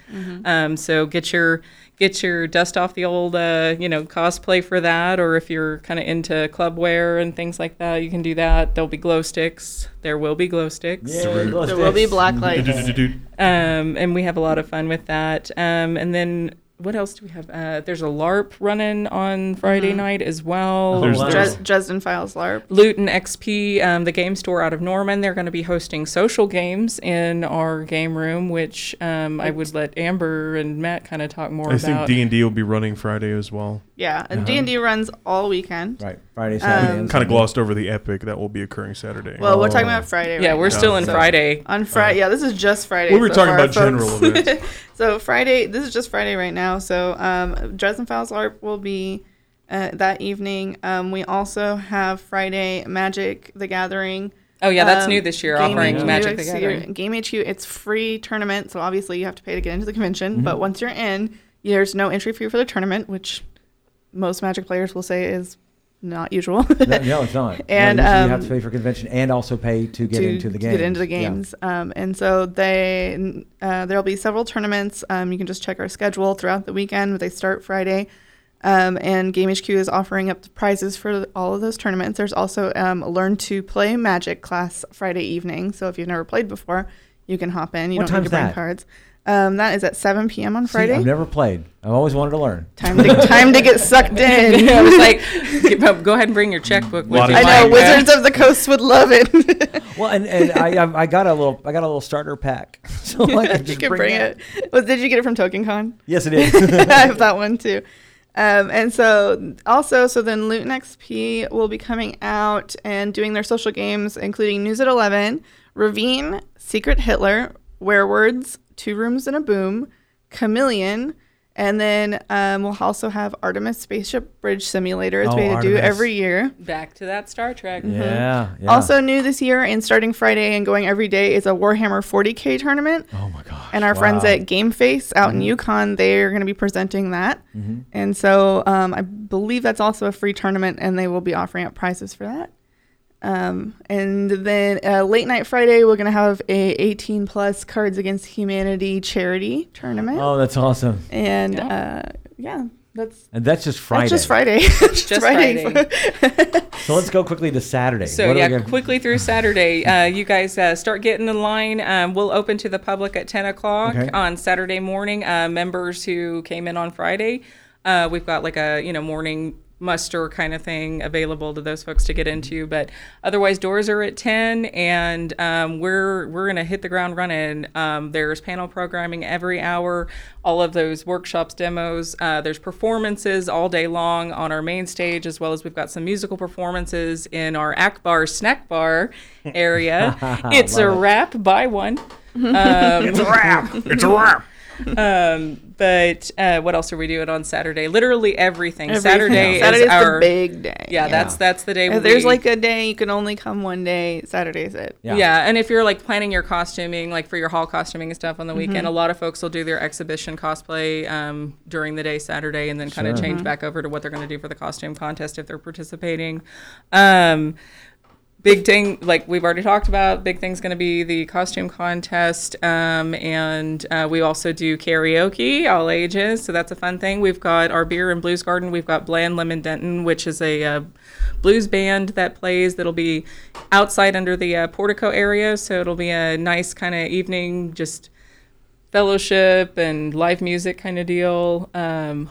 Um, so get your get your dust off the old, uh, you know, cosplay for that, or if you're kind of into club wear and things like that, you can do that. There'll be glow sticks. There will be glow sticks. Yay, glow There will be black lights. (laughs) Um, and we have a lot of fun with that. Um, and then what else do we have? Uh, there's a LARP running on Friday night as well. There's- Dres- there's- Files LARP. Luton XP, um, the game store out of Norman, they're going to be hosting social games in our game room, which um, I would let Amber and Matt kind of talk more I think. D and D will be running Friday as well. Yeah, and Uh-huh. D and D runs all weekend. Right. Friday, Saturday. Um, and Kind of glossed over the epic that will be occurring Saturday. Well, we're Oh. talking about Friday. yeah, right we're now. still in So- Friday. On Friday, yeah, this is just Friday. We were so talking far, about general events. (laughs) so Friday, this is just Friday right now. So um, Dresden Files LARP will be uh, that evening. Um, we also have Friday Magic the Gathering. Oh, yeah, that's Um, new this year, Game offering HQ, Magic the it's your- Gathering. Game HQ, it's free tournament, so obviously you have to pay to get into the convention. Mm-hmm. But once you're in, there's no entry fee for the tournament, which most Magic players will say is not usual. (laughs) No, no, it's not. (laughs) And, no, usually you have um, to pay for convention and also pay to get to into the to games. Get into the Yeah. games. Um, and so they uh, there'll be several tournaments. Um, you can just check our schedule throughout the weekend. They start Friday. Um, and Game HQ is offering up the prizes for all of those tournaments. There's also um, a Learn to Play Magic class Friday evening. So if you've never played before, you can hop in. You What don't need to bring that? cards. Um, that is at 7 p.m. on See, Friday. I've never played. I've always wanted to learn. time to (laughs) time to get sucked (laughs) in. I was like, (laughs) go ahead and bring your checkbook with you. I know Mike." Wizards of the Coast would love it. Well, and, and I, I I got a little I got a little starter pack, so I can you just can bring, bring that. it. Well, did you get it from Token Con? Yes, it is. I have that one too. Um, and so also, so then Luton XP will be coming out and doing their social games, including News at 11, Ravine, Secret Hitler, Werewords, Two Rooms and a Boom, Chameleon, and then um, we'll also have Artemis Spaceship Bridge Simulator as Oh, we do every year. Back to that Star Trek. yeah, yeah. Also new this year and starting Friday and going every day is a Warhammer 40k tournament. oh my gosh. And our friends wow. at Game Face out in Yukon, they're going to be presenting that. And so um, I believe that's also a free tournament, and they will be offering up prizes for that. Um, and then uh, late night Friday, we're going to have a 18 plus Cards Against Humanity charity tournament. Oh, that's awesome. and Yeah. uh, yeah, that's And that's just Friday. that's just Friday. (laughs) just, Just (laughs) So let's go quickly to Saturday. So What yeah, gonna- quickly through (laughs) Saturday. Uh, you guys uh, start getting in line. Um, we'll open to the public at 10 o'clock Okay. on Saturday morning. Uh, members who came in on Friday, uh, we've got like a you know morning muster kind of thing available to those folks to get into. But otherwise, doors are at 10, and um, we're we're gonna hit the ground running. Um, there's panel programming every hour. All of those workshops, demos. Uh, there's performances all day long on our main stage, as well as we've got some musical performances in our Akbar snack bar area. (laughs) it's a Love it. wrap, buy one. Um, (laughs) it's a wrap. It's a wrap. Um, but uh, what else are we doing on Saturday? Literally everything. Saturday Saturday's is our the big day. yeah, That's that's the day. If there's like a day you can only come one day, Saturday's it. Yeah. Yeah. and if you're like planning your costuming, like for your hall costuming and stuff on the Mm-hmm. weekend, a lot of folks will do their exhibition cosplay um, during the day Saturday, and then kind of Sure. change back over to what they're going to do for the costume contest if they're participating. Um, big thing like we've already talked about big thing's going to be the costume contest um, and uh, we also do karaoke all ages so that's a fun thing. We've got our beer and blues garden we've got bland lemon denton which is a uh, blues band that plays that'll be outside under the uh, portico area so it'll be a nice kind of evening just fellowship and live music kind of deal um,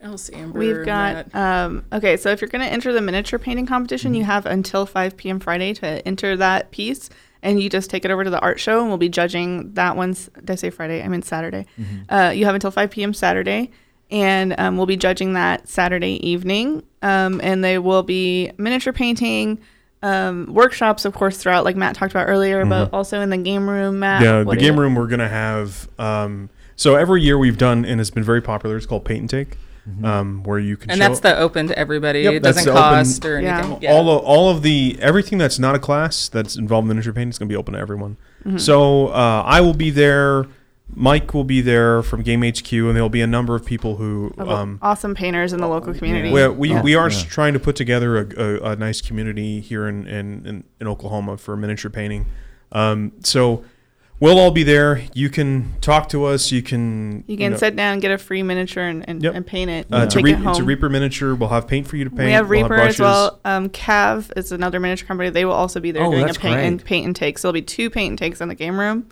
what else amber We've got Matt? um, okay. So if you're going to enter the miniature painting competition, Mm-hmm. you have until 5 p.m. Friday to enter that piece, and you just take it over to the art show, and we'll be judging that one's. Did I say Friday? I mean Saturday. Mm-hmm. Uh, you have until 5 p.m. Saturday, and um, we'll be judging that Saturday evening. Um, and they will be miniature painting. Um, workshops, of course, throughout, like Matt talked about earlier, but also in the game room. Matt, Mm-hmm. Yeah, the game is- room we're gonna have. Um, so every year we've done, and it's been very popular. It's called Paint and Take, um, where you can and show that's the open to everybody Yep, it doesn't the open- cost or Yeah. anything all of, all of the everything that's not a class that's involved in miniature painting is going to be open to everyone. So uh, I will be there. Mike will be there from Game HQ, and there'll be a number of people who. of Um, awesome painters in the local community. we we, Yeah. we are Yeah. trying to put together a, a, a nice community here in, in, in, in Oklahoma for miniature painting. Um, so we'll all be there. You can talk to us. You can You can know, sit down, get a free miniature, and, and, Yep. and paint it. Uh, and it's, a Re- it home. it's a Reaper miniature. We'll have paint for you to paint. we have We'll Reaper as well. Um, Cav is another miniature company. They will also be there Oh, doing a that's paint and paint and take. So there'll be two paint and takes in the game room.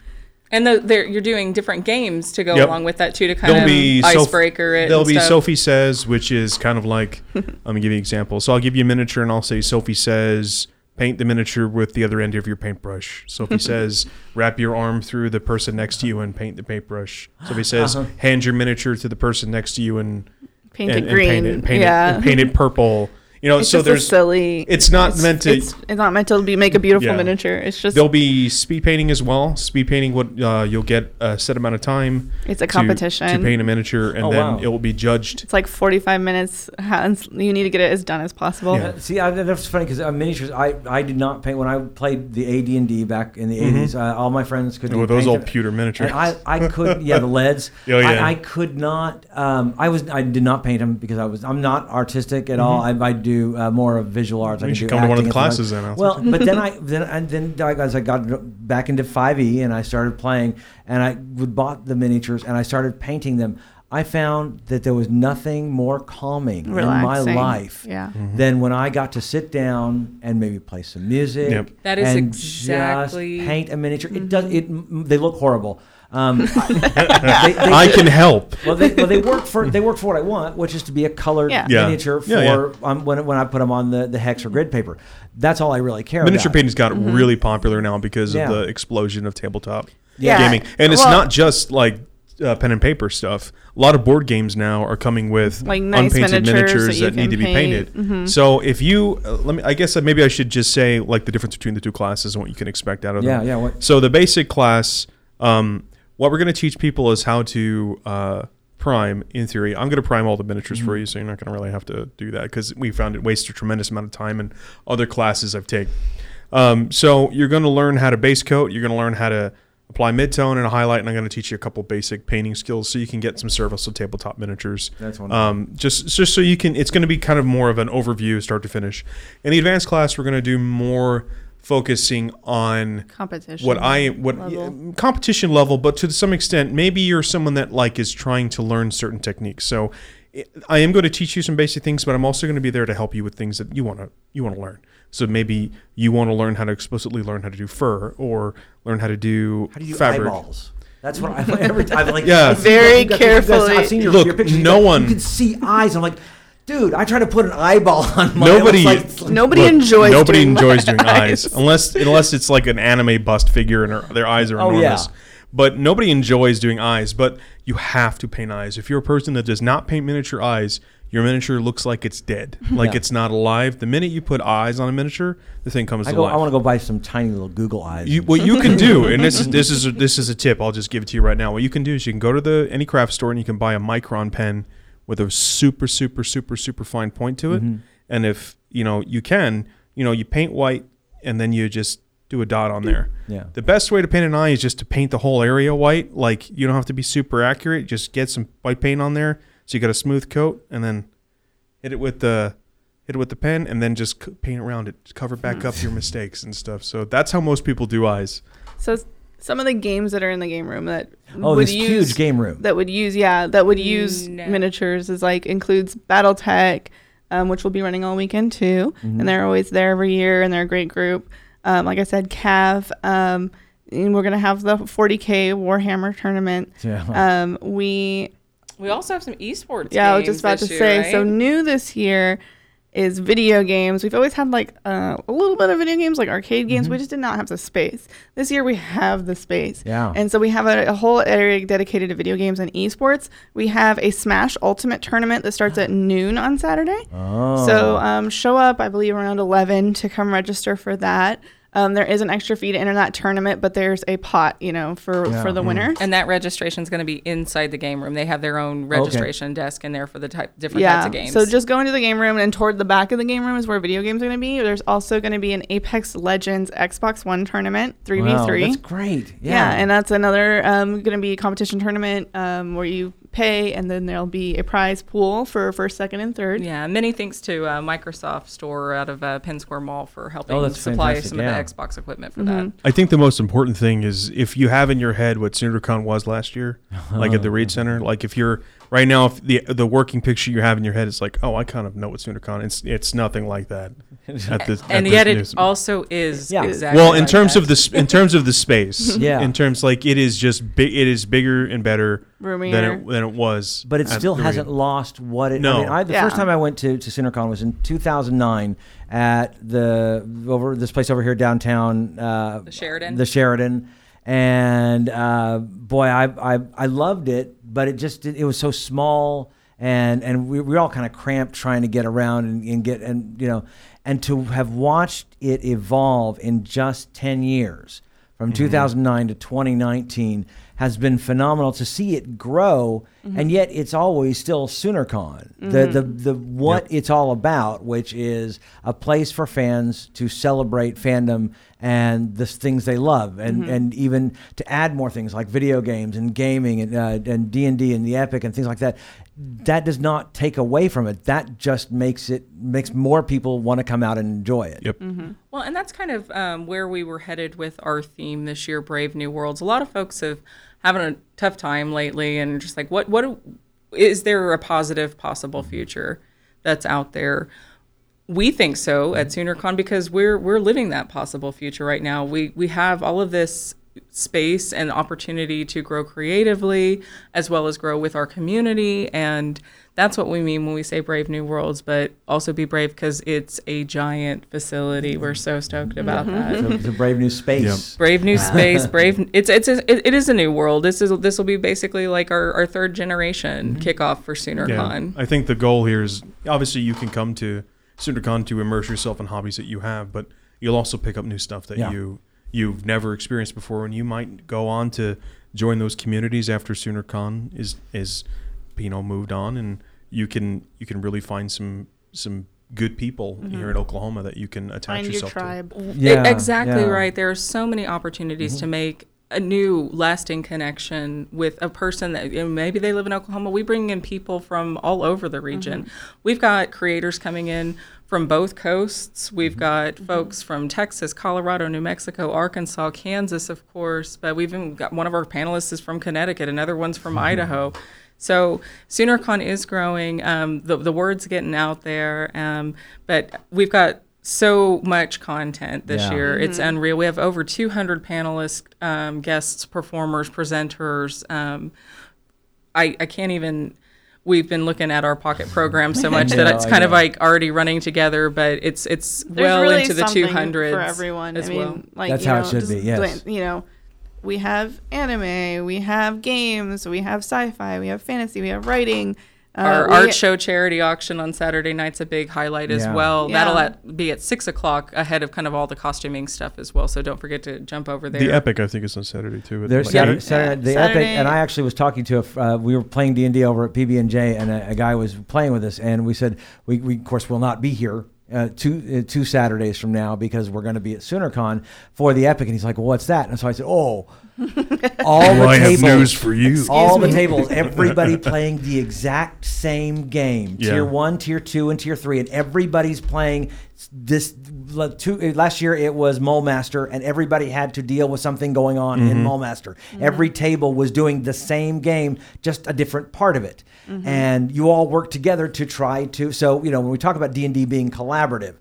And the, you're doing different games to go Yep. along with that too, to kind There'll of be Soph- icebreaker it. There'll and be stuff. Sophie says, which is kind of like (laughs) I'm gonna give you an example. So I'll give you a miniature, and I'll say Sophie says, paint the miniature with the other end of your paintbrush. Sophie (laughs) says, wrap your arm through the person next to you and paint the paintbrush. Sophie says, Uh-huh. hand your miniature to the person next to you and Paint and, it and green. paint it, paint yeah. it, and paint it purple. You know, it's so just there's a silly. it's not meant to. It's, it's not meant to be make a beautiful Yeah. miniature. It's just There'll be speed painting as well. Speed painting, what uh, you'll get a set amount of time it's a competition. to, paint a miniature, and Oh, then wow. it will be judged. it's like 45 minutes. Hands, you need to get it as done as possible. Yeah. Uh, See, I, that's funny because uh, miniatures. I, I did not paint when I played the AD and D back in the Mhm. 80s. Uh, all my friends could. Oh, do those paint old pewter miniatures. And I, I could yeah the (laughs) leads. Oh, yeah. I, I could not. Um, I was I did not paint them because I was I'm not artistic at all. I, I do uh, more of visual arts. I. You can should do come to one of the and stuff like- classes then. I'll Well, but then I then (laughs) and then I- as I got back into 5e and I started playing and I would bought the miniatures and I started painting them. I found that there was nothing more calming in my life Yeah. Mm-hmm. than when I got to sit down and maybe play some music. Yep. That is and exactly- just paint a miniature. It does. It they look horrible. Um, I, (laughs) they, they, I can help. well, they, well, they work for they work for what I want, which is to be a colored Yeah. Yeah. miniature for Yeah, yeah. Um, when when I put them on the, the hex or grid paper. That's all I really care Miniature about. painting's got really popular now because Yeah. of the explosion of tabletop Yeah. gaming, and it's Well- not just like uh, pen and paper stuff. A lot of board games now are coming with Like nice unpainted miniatures miniatures, that that need can to be paint. painted. Mhm. So if you uh, let me, I guess maybe I should just say like the difference between the two classes and what you can expect out of Yeah, them. yeah. What, So the basic class, um, what we're going to teach people is how to uh, prime. In theory, I'm going to prime all the miniatures for you, so you're not going to really have to do that because we found it wastes a tremendous amount of time in other classes I've taken. Um, so you're going to learn how to base coat. You're going to learn how to apply midtone and a highlight, and I'm going to teach you a couple basic painting skills so you can get some service of tabletop miniatures. that's wonderful. Um, just just so you can, it's going to be kind of more of an overview, start to finish. In the advanced class, we're going to do more focusing on Competition. what I what level. competition level, but to some extent, maybe you're someone that like is trying to learn certain techniques. So I- I am going to teach you some basic things, but I'm also going to be there to help you with things that you want to you want to learn. So maybe you want to learn how to explicitly learn how to do fur or learn how to do how do you do fabric. eyeballs? That's what I (laughs) every time like Yeah. I see Very you guys- guys- carefully. I've seen your, Look, your pictures. no guys- one- You can see eyes. I'm like, dude. I try to put an eyeball on my. Nobody- like- Nobody Look, enjoys. nobody doing enjoys my (laughs) doing eyes unless unless it's like an anime bust figure and her, their eyes are Oh, enormous. yeah. But nobody enjoys doing eyes. But you have to paint eyes. If you're a person that does not paint miniature eyes, your miniature looks like it's dead, (laughs) like Yeah. it's not alive. The minute you put eyes on a miniature, the thing comes I to go. life. I want to go buy some tiny little Google eyes. You, what you can (laughs) do, and this is this is a, this is a tip. I'll just give it to you right now. What you can do is you can go to the any craft store and you can buy a micron pen with a super super super super fine point to it. Mhm. And if you know you can, you know you paint white and then you just do a dot on there. yeah. The best way to paint an eye is just to paint the whole area white. Like you don't have to be super accurate. Just get some white paint on there, so you got a smooth coat, and then hit it with the hit it with the pen, and then just c- paint around it, cover back up your mistakes and stuff. So that's how most people do eyes. So s- some of the games that are in the game room that Oh, would this use huge game room. that would use yeah that would use No. miniatures is like includes BattleTech, um, which we'll be running all weekend too, Mm-hmm. and they're always there every year, and they're a great group. Um, like I said, Cav. Um, and we're gonna have the 40k Warhammer tournament. Yeah. Um, we We also have some esports. yeah, I was just about to this say. year, So new this year is video games. We've always had like uh, a little bit of video games, like arcade games. We just did not have the space. This year we have the space. Mm-hmm. Yeah. And so we have a, a whole area dedicated to video games and esports. We have a Smash Ultimate tournament that starts at (gasps) noon on Saturday. oh. So um, show up, I believe, around 11 to come register for that. Um, there is an extra fee to enter that tournament, but there's a pot, you know, for, Yeah. for the winner. And that registration is going to be inside the game room. They have their own registration desk in there for the type different types of games. So just go into the game room, and toward the back of the game room is where video games are going to be. There's also going to be an Apex Legends Xbox One tournament, three v Wow, three. That's great. Yeah. Yeah. and that's another um, going to be a competition tournament um, where you pay, and then there'll be a prize pool for first, second, and third. yeah, many thanks to uh, Microsoft Store out of uh, Penn Square Mall for helping Oh, supply fantastic, some yeah. of the Xbox equipment for Mm-hmm. that. I think the most important thing is if you have in your head what SoonerCon was last year, like at the (laughs) Reed Center, like if you're right now, if the the working picture you have in your head is like, oh, I kind of know what SoonerCon. It's it's nothing like that. At (laughs) this, And at yet this it new- also is Yeah. exactly well, in like terms that. of the sp- in terms of the space, (laughs) Yeah. in terms like it is just big. It is bigger and better than it than it was. but it still hasn't Reed. lost what it. I No. mean, I, the Yeah. first time I went to to SoonerCon was in 2009 at the over this place over here downtown. Uh, The Sheraton? The Sheraton, and uh, boy, I, I I loved it, but it just it was so small. And, and we, we were all kind of cramped trying to get around and, and get and you know and to have watched it evolve in just 10 years from mm-hmm. 2009 to 2019 has been phenomenal to see it grow and yet it's always still SoonerCon. The the the what it's all about, which is a place for fans to celebrate fandom and the things they love and and even to add more things like video games and gaming and uh, and D&D and the epic and things like that. That does not take away from it. That just makes it makes more people want to come out and enjoy it. Yep. Well, and that's kind of um, where we were headed with our theme this year, Brave New Worlds. A lot of folks have having a tough time lately, and just like, what, what is there a positive possible future that's out there? We think so at SoonerCon because we're we're living that possible future right now. We we have all of this space and opportunity to grow creatively as well as grow with our community. And that's what we mean when we say brave new worlds but also be brave because it's a giant facility. We're so stoked about mm-hmm. that. So it's a brave new space. brave new (laughs) space brave it's it's a, it, it is a new world. This is this will be basically like our, our third generation mm-hmm. kickoff for SoonerCon I think the goal here is obviously you can come to SoonerCon to immerse yourself in hobbies that you have, but you'll also pick up new stuff that Yeah. you you've never experienced before, and you might go on to join those communities after SoonerCon is is you know moved on, and you can you can really find some some good people mm-hmm. here in Oklahoma that you can attach Find your yourself to. tribe. Yeah, E- exactly yeah. right. There are so many opportunities to mm-hmm. make a new lasting connection with a person that you know, maybe they live in Oklahoma. We bring in people from all over the region. Mm-hmm. We've got creators coming in from both coasts. We've got folks from Texas, Colorado, New Mexico, Arkansas, Kansas, of course. But we've even got one of our panelists is from Connecticut, another one's from Idaho. So SoonerCon is growing. Um, the the word's getting out there, um, but we've got so much content this Yeah. year. It's unreal. We have over 200 panelists, um, guests, performers, presenters. Um, I I can't even. We've been looking at our pocket program so (laughs) much that it's kind of like already running together, but it's it's There's well really into the something 200s for everyone. as I mean, well. like That's you how it should just be, yes. You know, we have anime, we have games, we have sci-fi, we have fantasy, we have writing. Uh, Our we- art show charity auction on Saturday night's a big highlight as well. Yeah. That'll at, be at six o'clock ahead of kind of all the costuming stuff as well. So don't forget to jump over there. The Epic, I think, is on Saturday too. There's like Saturday, eight. Saturday, the Saturday. epic, and I actually was talking to a. f- Uh, we were playing D and D over at PB and J, and a, a guy was playing with us, and we said we, we of course will not be here uh, two uh, two Saturdays from now because we're going to be at SoonerCon for the Epic, and he's like, well, "What's that?" And so I said, "Oh, (laughs) all the I have tables, news for you. all the tables, (laughs) everybody playing the exact same game, Yeah. tier one, tier two, and tier three, and everybody's playing this. Two, uh, last year it was Mulmaster, and everybody had to deal with something going on in Mm-hmm. Every table was doing the same game, just a different part of it, mm-hmm. and you all work together to try to. So you know when we talk about D and D being collaborative.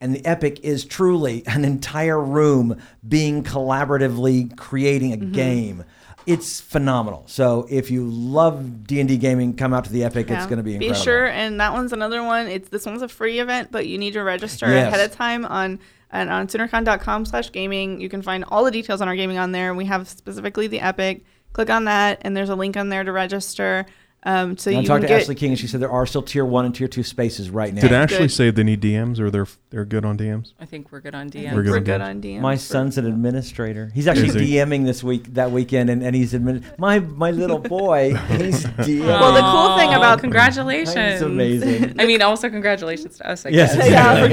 And the epic is truly an entire room being collaboratively creating a mm-hmm. game. It's phenomenal. So if you love D and D gaming, come out to the epic. It's going to be incredible. Be sure, and that one's another one. It's this one's a free event, but you need to register Yes. ahead of time on and on SoonerCon.com slash gaming. You can find all the details on our gaming on there. We have specifically the epic. Click on that, and there's a link on there to register. Um, so I you talked to get Ashley King, and she said there are still tier one and tier two spaces right now. Did Ashley good. say they need DMs or they're they're good on DMs? I think we're good on DMs. We're good we're on good DMs. on DM. My son's an administrator. He's actually he? DMing this week, that weekend, and, and he's admin. My my little boy, he's (laughs) DMing. Well, the cool thing about- congratulations. It's amazing. I mean, also congratulations to us. I Yes. guess. Yeah.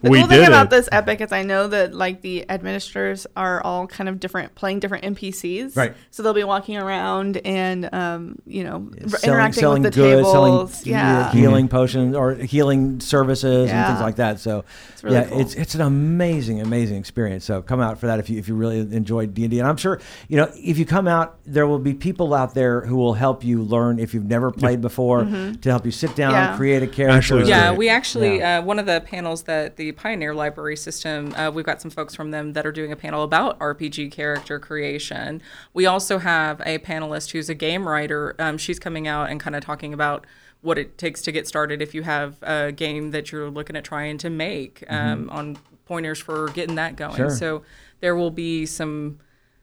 The We cool thing did about it. this epic is I know that like the administrators are all kind of different, playing different NPCs. Right. So they'll be walking around and um, you know r- selling, selling with the goods, tables. selling yeah. healing potions or healing services and things like that. So It's really yeah, cool. it's it's an amazing, amazing experience. So come out for that if you if you really enjoyed D and D. And I'm sure you know if you come out, there will be people out there who will help you learn if you've never played before to help you sit down, Mm-hmm. Yeah. create a character. Ashley's Yeah, great. we actually Yeah. uh, one of the panels that the Pioneer Library System, uh, we've got some folks from them that are doing a panel about RPG character creation. We also have a panelist who's a game writer. Um, she's coming out and kind of talking about what it takes to get started if you have a game that you're looking at trying to make um, on pointers for getting that going. Sure. So there will be some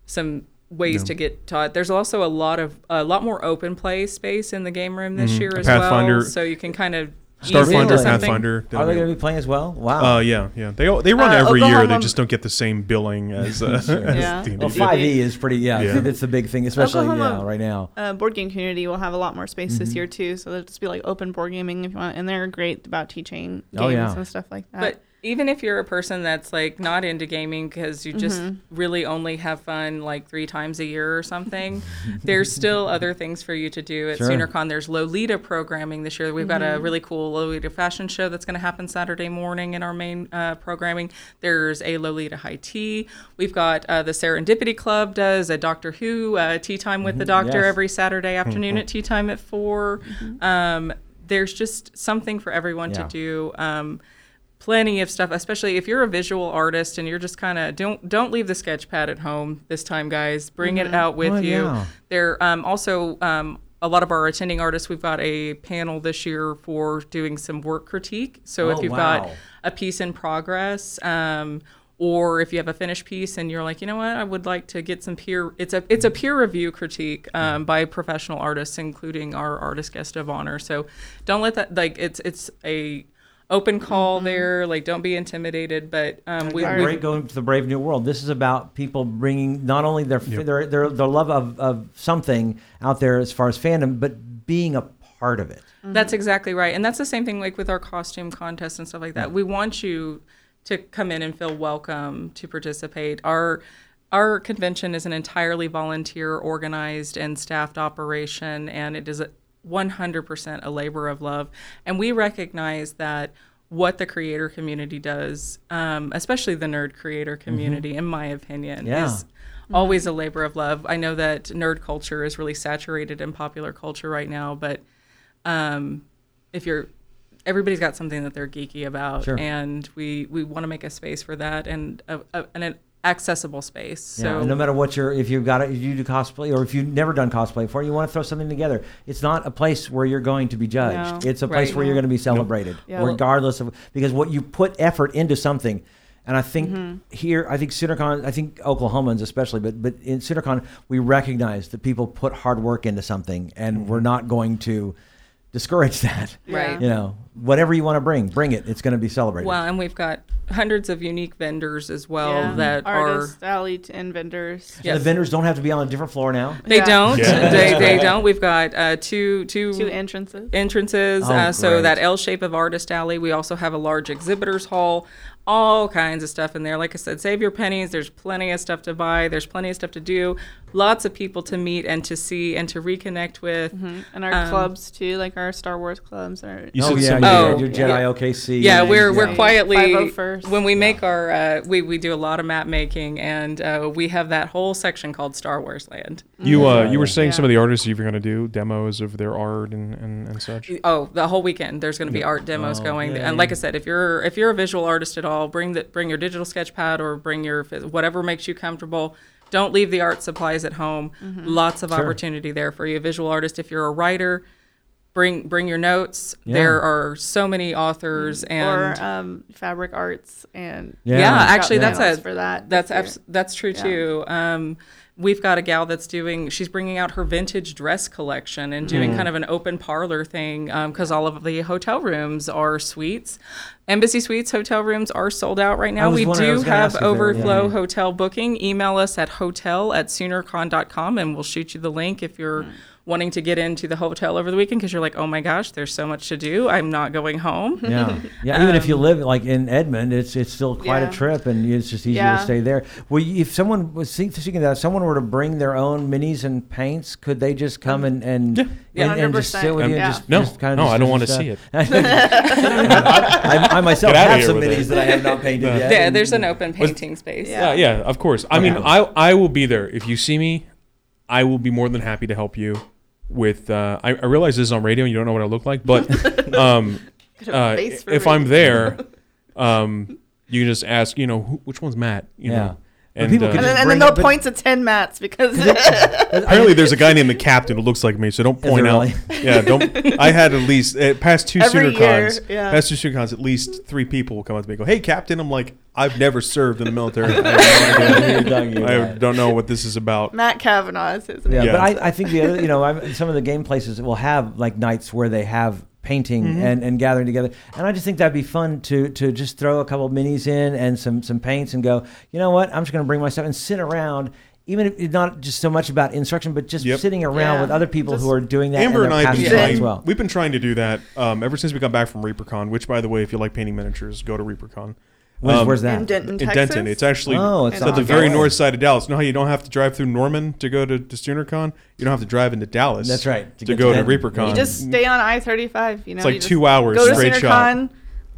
some ways to get taught. There's also a lot of a lot more open play space in the game room this year as Pathfinder- well. So you can kind of Starfinder, into Really? Pathfinder. Are they going to be playing as well? Wow. Uh, yeah, yeah. They they run Uh, every year. They just don't get the same billing (laughs) as, uh, as Yeah. D&D well, five E is pretty. Yeah, Yeah. that's the big thing, especially Oklahoma- yeah, right now. Uh, board game community will have a lot more space Mm-hmm. this year too, so they'll just be like open board gaming if you want, and they're great about teaching games Oh, yeah. and stuff like that. But even if you're a person that's like not into gaming because you just really only have fun like three times a year or something, there's still (laughs) other things for you to do at Sure. SoonerCon. There's Lolita programming this year. We've got a really cool Lolita fashion show that's going to happen Saturday morning in our main uh, programming. There's a Lolita high tea. We've got uh, the Serendipity Club does a Doctor Who uh, tea time with the Doctor Yes. every Saturday afternoon at tea time at 4 Um, there's just something for everyone Yeah. to do. Um, plenty of stuff especially if you're a visual artist and you're just kind of don't don't leave the sketch pad at home this time guys bring it out with Oh, you yeah. there um, also um, a lot of our attending artists we've got a panel this year for doing some work critique so Oh, if you've wow. got a piece in progress um, or if you have a finished piece and you're like, you know what, I would like to get some peer. It's a it's a peer review critique um, by professional artists, including our artist guest of honor. So don't let that like it's it's a open call there. Like don't be intimidated, but um, we, Sorry. we Brave, going to the Brave New World. This is about people bringing not only their their, their their love of, of something out there as far as fandom, but being a part of it. That's exactly right. And that's the same thing like with our costume contest and stuff like that. We want you to come in and feel welcome to participate. Our our convention is an entirely volunteer organized and staffed operation and it is a 100% a labor of love. And we recognize that what the creator community does, um, especially the nerd creator community, in my opinion, Yeah. is always a labor of love. I know that nerd culture is really saturated in popular culture right now, but um, if you're everybody's got something that they're geeky about Sure. and we we want to make a space for that and a, a, an accessible space Yeah, so no matter what you're, if you've got it, if you do cosplay or if you've never done cosplay before, you want to throw something together. It's not a place where you're going to be judged. No. It's a place Right. where you're going to be celebrated, Yeah. regardless of because what you put effort into something. And I think Mm-hmm. here, I think SoonerCon, I think Oklahomans especially, but but in SoonerCon, we recognize that people put hard work into something, and Mm-hmm. we're not going to discourage (laughs) that. Right. You know, whatever you want to bring, bring it. It's going to be celebrated. Well, and we've got hundreds of unique vendors as well Yeah. that artists, are. alley and vendors. So yes. the vendors don't have to be on a different floor now. They Yeah. don't. Yeah. They, they don't. We've got uh, two two Two entrances. entrances. Oh, uh, so that L shape of Artist Alley. We also have a large exhibitors hall. All kinds of stuff in there. Like I said, save your pennies. There's plenty of stuff to buy. There's plenty of stuff to do. Lots of people to meet and to see and to reconnect with. And our Um, clubs too, like our Star Wars clubs are You oh said yeah, Oh, your Jedi yeah. OKC. Yeah, and- we're Yeah. we're quietly when we make our uh, we we do a lot of map making and uh, we have that whole section called Star Wars Land. You uh, you were saying some of the artists you're going to do demos of their art and, and, and such. Oh, the whole weekend there's going to be art demos Oh, going. yay. And like I said, if you're if you're a visual artist at all, bring the bring your digital sketch pad or bring your whatever makes you comfortable. Don't leave the art supplies at home. Lots of Sure. opportunity there for you, visual artist. If you're a writer, bring bring your notes. Yeah. There are so many authors and or um, fabric arts and Yeah. Yeah, Got actually, that's a for that. That's abs- that's true Yeah. too. Um, we've got a gal that's doing. She's bringing out her vintage dress collection and doing Mm. kind of an open parlor thing because all of the hotel rooms are suites. Embassy Suites hotel rooms are sold out right now. We do have ask if they were- overflow yeah. hotel booking. Email us at hotel at soonercon.com and we'll shoot you the link if you're Mm. Wanting to get into the hotel over the weekend because you're like, oh my gosh, there's so much to do. I'm not going home. Yeah, yeah. (laughs) Even if you um, live like in Edmond, it's it's still quite a trip, and it's just easier Yeah. to stay there. Well, if someone was thinking that, if someone were to bring their own minis and paints, could they just come and and, and, Yeah. and just sit with you? and Yeah. just, No, just kind of no, just I don't wanna see it. (laughs) I, I myself have some minis it. that I have not painted yet. Yeah, there's an open painting space. Yeah. Yeah, yeah, of course. I mean, I I will be there if you see me. I will be more than happy to help you with. Uh, I, I realize this is on radio and you don't know what I look like, but (laughs) um, uh, if radio. I'm there, (laughs) um, you can just ask. You know, who, which one's Matt? You Yeah. know, But and people uh, and then, and bring then they'll but- point to ten mats because (laughs) apparently there's a guy named the Captain who looks like me. So don't point out. really? Yeah, don't. (laughs) I had at least uh, past two Every Sooner year, cons. yeah. Past two Sooner cons, at least three people will come up to me and go, "Hey, Captain." I'm like, I've never served in the military. (laughs) I, have no idea. You're talking I about. don't know what this is about. Matt Kavanaugh is his Yeah, name. Yeah. but I, I think the other, you know, I'm, some of the game places will have like nights where they have painting Mm-hmm. and, and gathering together, and I just think that'd be fun to to just throw a couple of minis in and some some paints and go, you know what, I'm just going to bring my stuff and sit around. Even if it's not just so much about instruction, but just Yep. sitting around Yeah. with other people who are doing that Amber and and I have been passionate about it trying. as well. We've been trying to do that um, ever since we got back from ReaperCon. Which, by the way, if you like painting miniatures, go to ReaperCon. Where's, Um, where's that? in Denton, in Texas. Denton. It's actually Oh, it's it's at the the very way. north side of Dallas. You know how you don't have to drive through Norman to go to, to SoonerCon? You don't have to drive into Dallas. That's right, to To, go to to ReaperCon. You just stay on I thirty five. You know, It's like you two hours Go to straight shot. SoonerCon,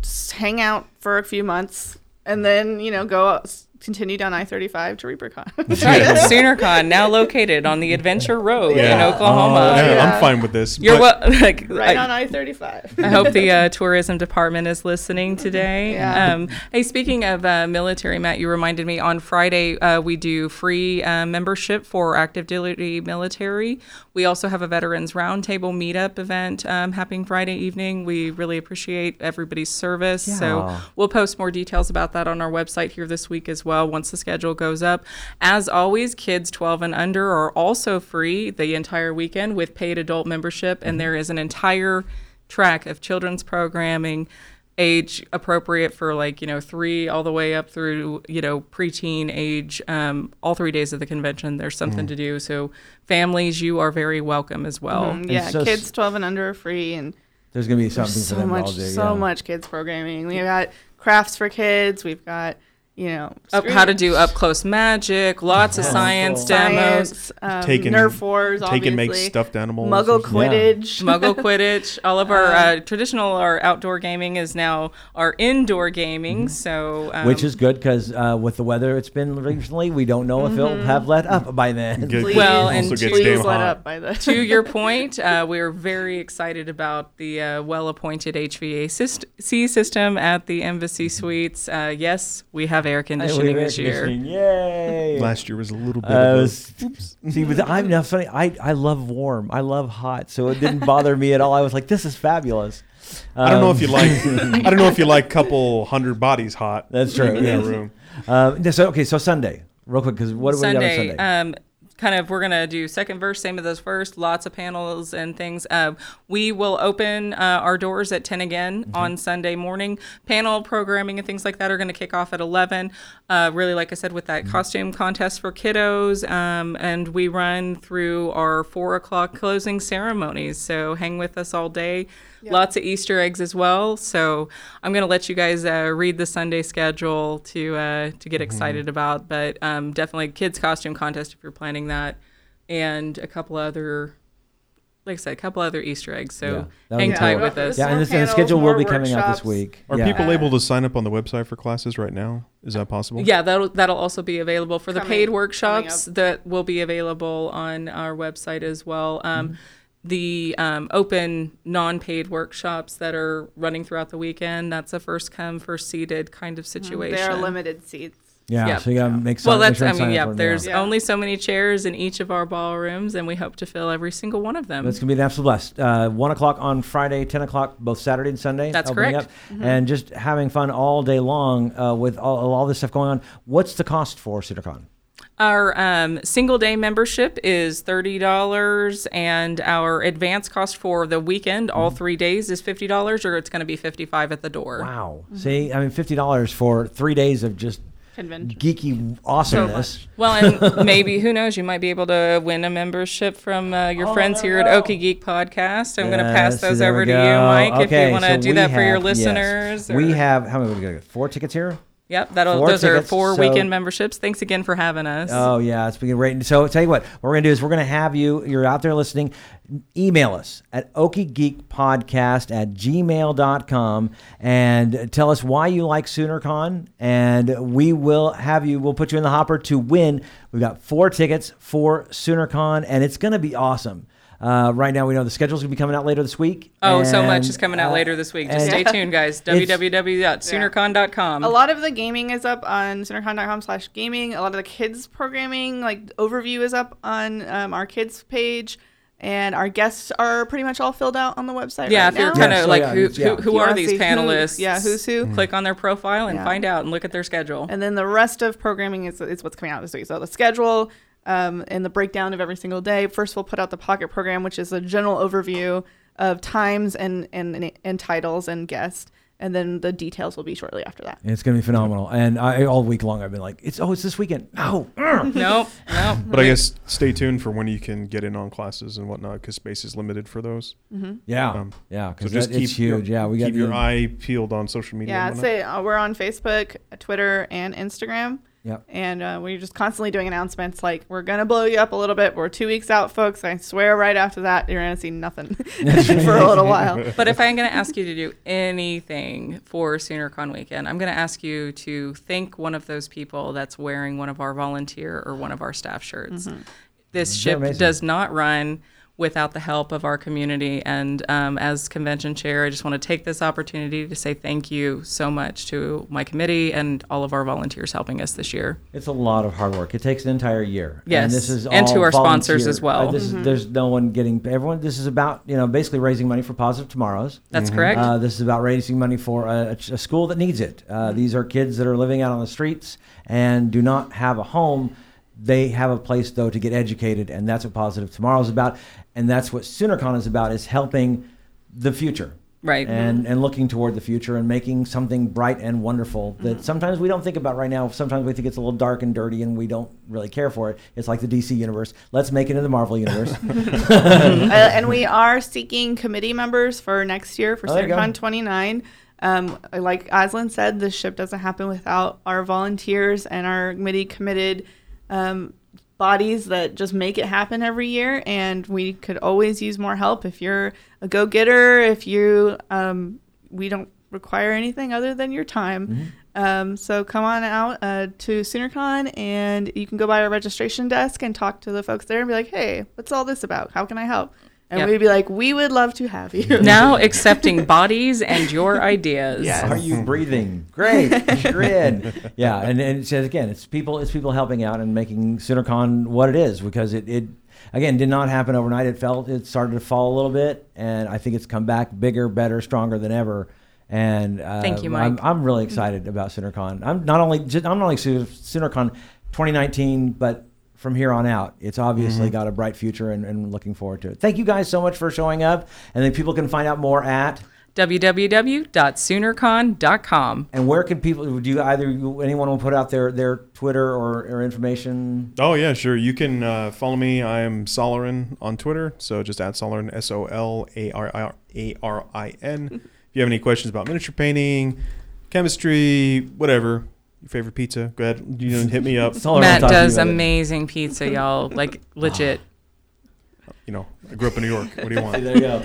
just hang out for a few months, and then you know go out, continue down I thirty five to ReaperCon. (laughs) That's right. (laughs) SoonerCon, now located on the Adventure Road in Oklahoma. Oh, yeah, Yeah. I'm fine with this. You're but what? (laughs) Like, right I, on I thirty five. I hope the uh, tourism department is listening today. Yeah. Um, hey, speaking of uh, military, Matt, you reminded me on Friday uh, we do free uh, membership for active duty military. We also have a veterans roundtable meetup event um, happening Friday evening. We really appreciate everybody's service. So we'll post more details about that on our website here this week as well once the schedule goes up. As always, kids 12 and under are also free the entire weekend with paid adult membership, and there is an entire track of children's programming age appropriate for like you know three all the way up through you know preteen age um, all three days of the convention there's something to do so families you are very welcome as well Mm, yeah, so kids twelve and under are free, and There's going to be something there's for so them much, all day. so yeah. much kids programming. We've got crafts for kids. We've got you know up, how to do up close magic lots of science demos science, um, Take and- Nerf wars, take and make stuffed animals. Muggle Yeah. Quidditch. Muggle Quidditch. All of our (laughs) uh, traditional or outdoor gaming is now our indoor gaming. So um, Which is good because uh, with the weather it's been recently, we don't know if it'll have let up by then. Good. Please, Well, and to- please let hot. up by the to your (laughs) point, uh, we're very excited about the uh, well-appointed HVAC system at the Embassy Suites. Uh, yes, we have air conditioning Air this year. Yay! Last year was a little bit Uh, of a, was- see, but I'm now funny. I, I love warm. I love hot, so it didn't bother me at all. I was like, this is fabulous. I don't know Um, if you like. (laughs) I don't know if you like couple hundred bodies hot. That's true, In yes. that room. Um, so okay, so Sunday, real quick, because what do we got on Sunday, Sunday? um, kind of we're gonna do second verse, same as those first. Lots of panels and things. Uh, we will open uh, our doors at 10 again Mm-hmm. on Sunday morning. Panel programming and things like that are going to kick off at 11. Uh, really, like I said, with that Mm-hmm. costume contest for kiddos, um, and we run through our four o'clock closing ceremonies. So hang with us all day. Lots of Easter eggs as well. So I'm going to let you guys uh, read the Sunday schedule to uh, to get excited about. But um, definitely kids costume contest if you're planning that, and a couple other, like I said, a couple other Easter eggs. So Yeah, hang tight with us. Yeah, and, More this, and the schedule will more be coming out this week. Are yeah. people able to sign up on the website for classes right now? Is that possible? Yeah, that'll that'll also be available for the paid workshops that will be available on our website as well. Um, Mm-hmm. The um, open non-paid workshops that are running throughout the weekend, that's a first come, first seated kind of situation. They are limited seats. Yeah, Yeah. so you gotta make some. Well, that's sure I mean, up yeah. There's. Yeah. only so many chairs in each of our ballrooms, and we hope to fill every single one of them. It's gonna be an absolute blast. Uh, One o'clock on Friday, ten o'clock both Saturday and Sunday. That's correct. up, and just having fun all day long uh, with all, all this stuff going on. What's the cost for SoonerCon? Our um, single day membership is thirty dollars, and our advance cost for the weekend, Mm-hmm. all three days, is fifty dollars, or it's going to be fifty-five at the door. Wow. See, I mean, fifty dollars for three days of just Convention. geeky awesomeness. Well, and maybe who knows? You might be able to win a membership from uh, your Oh, friends here at. Okie Geek Podcast. I'm going to pass those over to you. Mike, if you want to so do that for your have- yes. listeners. We have how many? We got four tickets here. Yep, that'll. four those are four so- weekend memberships. Thanks again for having us. Oh yeah, it's been great. So tell you what, what we're gonna do is we're gonna have you. You're out there listening. Email us at okiegeekpodcast at gmail.com and tell us why you like SoonerCon, and we will have you. We'll put you in the hopper to win. We've got four tickets for SoonerCon, and it's gonna be awesome. Uh, right now, we know the schedule's gonna be coming out later this week. Oh, so much is coming out uh, later this week. Just stay (laughs) tuned, guys. www.soonercon.com. A lot of the gaming is up on soonercon.com slash gaming. A lot of the kids programming, like overview is up on um, our kids page. And our guests are pretty much all filled out on the website Yeah, right if you're now. kind Yeah, of so like yeah, who, yeah. who, who you are these see who- panelists? yeah, who's who. Click on their profile and Yeah. find out and look at their schedule. And then the rest of programming is, is what's coming out this week. So the schedule um, and the breakdown of every single day. First, we'll put out the pocket program, which is a general overview of times and, and, and titles and guests. And then the details will be shortly after that. It's gonna be phenomenal. And I all week long I've been like, it's oh, it's this weekend. No. nope, (laughs) nope. But I guess stay tuned for when you can get in on classes and whatnot because space is limited for those. Yeah, Um, yeah, So because just keep it's huge. Your, yeah, we got keep your the- eye peeled on social media. Yeah, and I'd say uh, we're on Facebook, Twitter, and Instagram. Yep. And uh, we're just constantly doing announcements like, we're going to blow you up a little bit. We're two weeks out, folks. I swear right after that, you're going to see nothing (laughs) (laughs) for a little while. (laughs) But if I'm going to ask you to do anything for SoonerCon weekend, I'm going to ask you to thank one of those people that's wearing one of our volunteer or one of our staff shirts. This They're ship does not run without the help of our community. And um, as convention chair, I just want to take this opportunity to say thank you so much to my committee and all of our volunteers helping us this year. It's a lot of hard work. It takes an entire year. Yes, and this is and to all our sponsors as well. Uh, this is, there's no one getting everyone. This is about you know basically raising money for Positive Tomorrows. That's correct. Uh, this is about raising money for a, a school that needs it. Uh, These are kids that are living out on the streets and do not have a home. They have a place though to get educated, and that's what Positive Tomorrow is about, and that's what SoonerCon is about: is helping the future. Right. And and looking toward the future and making something bright and wonderful that sometimes we don't think about right now. Sometimes we think it's a little dark and dirty and we don't really care for it. It's like the DC universe. Let's make it in the Marvel universe. (laughs) (laughs) uh, and we are seeking committee members for next year for Oh, there you go. SoonerCon 29. Um, like Aslan said, this ship doesn't happen without our volunteers and our committee committed um, bodies that just make it happen every year. And we could always use more help. If you're a go getter, if you, um, we don't require anything other than your time. Mm-hmm. Um, so come on out uh, to SoonerCon and you can go by our registration desk and talk to the folks there and be like, hey, what's all this about? How can I help? And Yep. we'd be like, we would love to have you. (laughs) now accepting bodies and your (laughs) ideas. Yes. Are you breathing? Great, (laughs) sure. Yeah, and, and it says again, it's people, it's people helping out and making SoonerCon what it is because it, it again did not happen overnight. It felt it started to fall a little bit, and I think it's come back bigger, better, stronger than ever. And uh, Thank you, I'm, Mike. I'm really excited about SoonerCon. I'm not only just, I'm not only Soo- SoonerCon 2019, but from here on out. It's obviously got a bright future and, and looking forward to it. Thank you guys so much for showing up. And then people can find out more at. www.soonercon.com. And where can people? Do you either anyone will put out their their Twitter or, or information? Oh yeah, sure. You can uh, follow me. I am Solarin on Twitter, so just add Solarin S O L A R R A R I N. (laughs) If you have any questions about miniature painting, chemistry, whatever, your favorite pizza, go ahead. You know, hit me up. (laughs) That's all I Matt wanna talk to you does about. amazing pizza, y'all. (laughs) Like legit. (sighs) You know, I grew up in New York. What do you want? (laughs) There you go.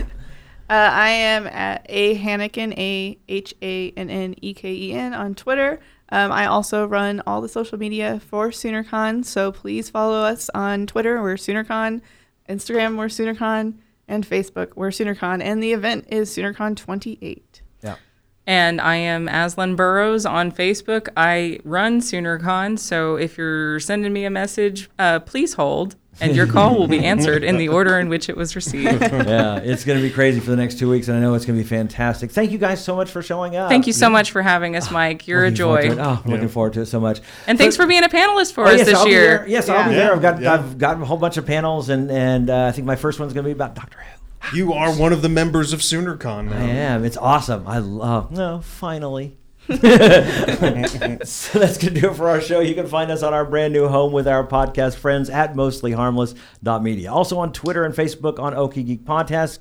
Uh, I am at a Hanneken, a H A N N E K E N on Twitter. Um, I also run all the social media for SoonerCon, so please follow us on Twitter. We're SoonerCon, Instagram we're SoonerCon, and Facebook we're SoonerCon, and the event is SoonerCon 28. Yeah. And I am Aslan Burrows on Facebook. I run SoonerCon, so if you're sending me a message, uh, please hold, and your call will be answered in the order in which it was received. (laughs) yeah, it's going to be crazy for the next two weeks, and I know it's going to be fantastic. Thank you guys so much for showing up. Thank you so much for having us, Mike. You're a Looking forward joy. Oh, I'm looking forward to it so much. And thanks for being a panelist for Oh, us yes, this I'll be year. there. Yes, I'll be there. I've got Yeah. I've got a whole bunch of panels, and and uh, I think my first one's going to be about Doctor Who. You are one of the members of SoonerCon now. I am. It's awesome. I love. No, finally. (laughs) (laughs) so that's going to do it for our show. You can find us on our brand new home with our podcast friends at mostlyharmless.media. Also on Twitter and Facebook on Okie Geek Podcast.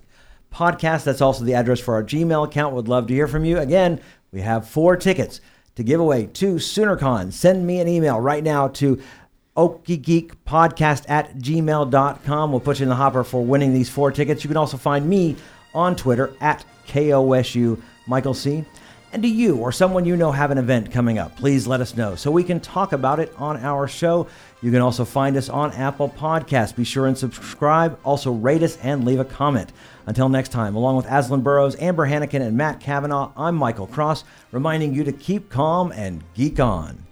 Podcast. That's also the address for our Gmail account. Would love to hear from you. Again, we have four tickets to give away to SoonerCon. Send me an email right now to okiegeekpodcast at gmail.com. We'll put you in the hopper for winning these four tickets. You can also find me on Twitter at KOSU Michael C. And do you or someone you know have an event coming up? Please let us know so we can talk about it on our show. You can also find us on Apple Podcasts. Be sure and subscribe. Also, rate us and leave a comment. Until next time, along with Aslan Burrows, Amber Hanneken, and Matt Kavanaugh, I'm Michael Cross, reminding you to keep calm and geek on.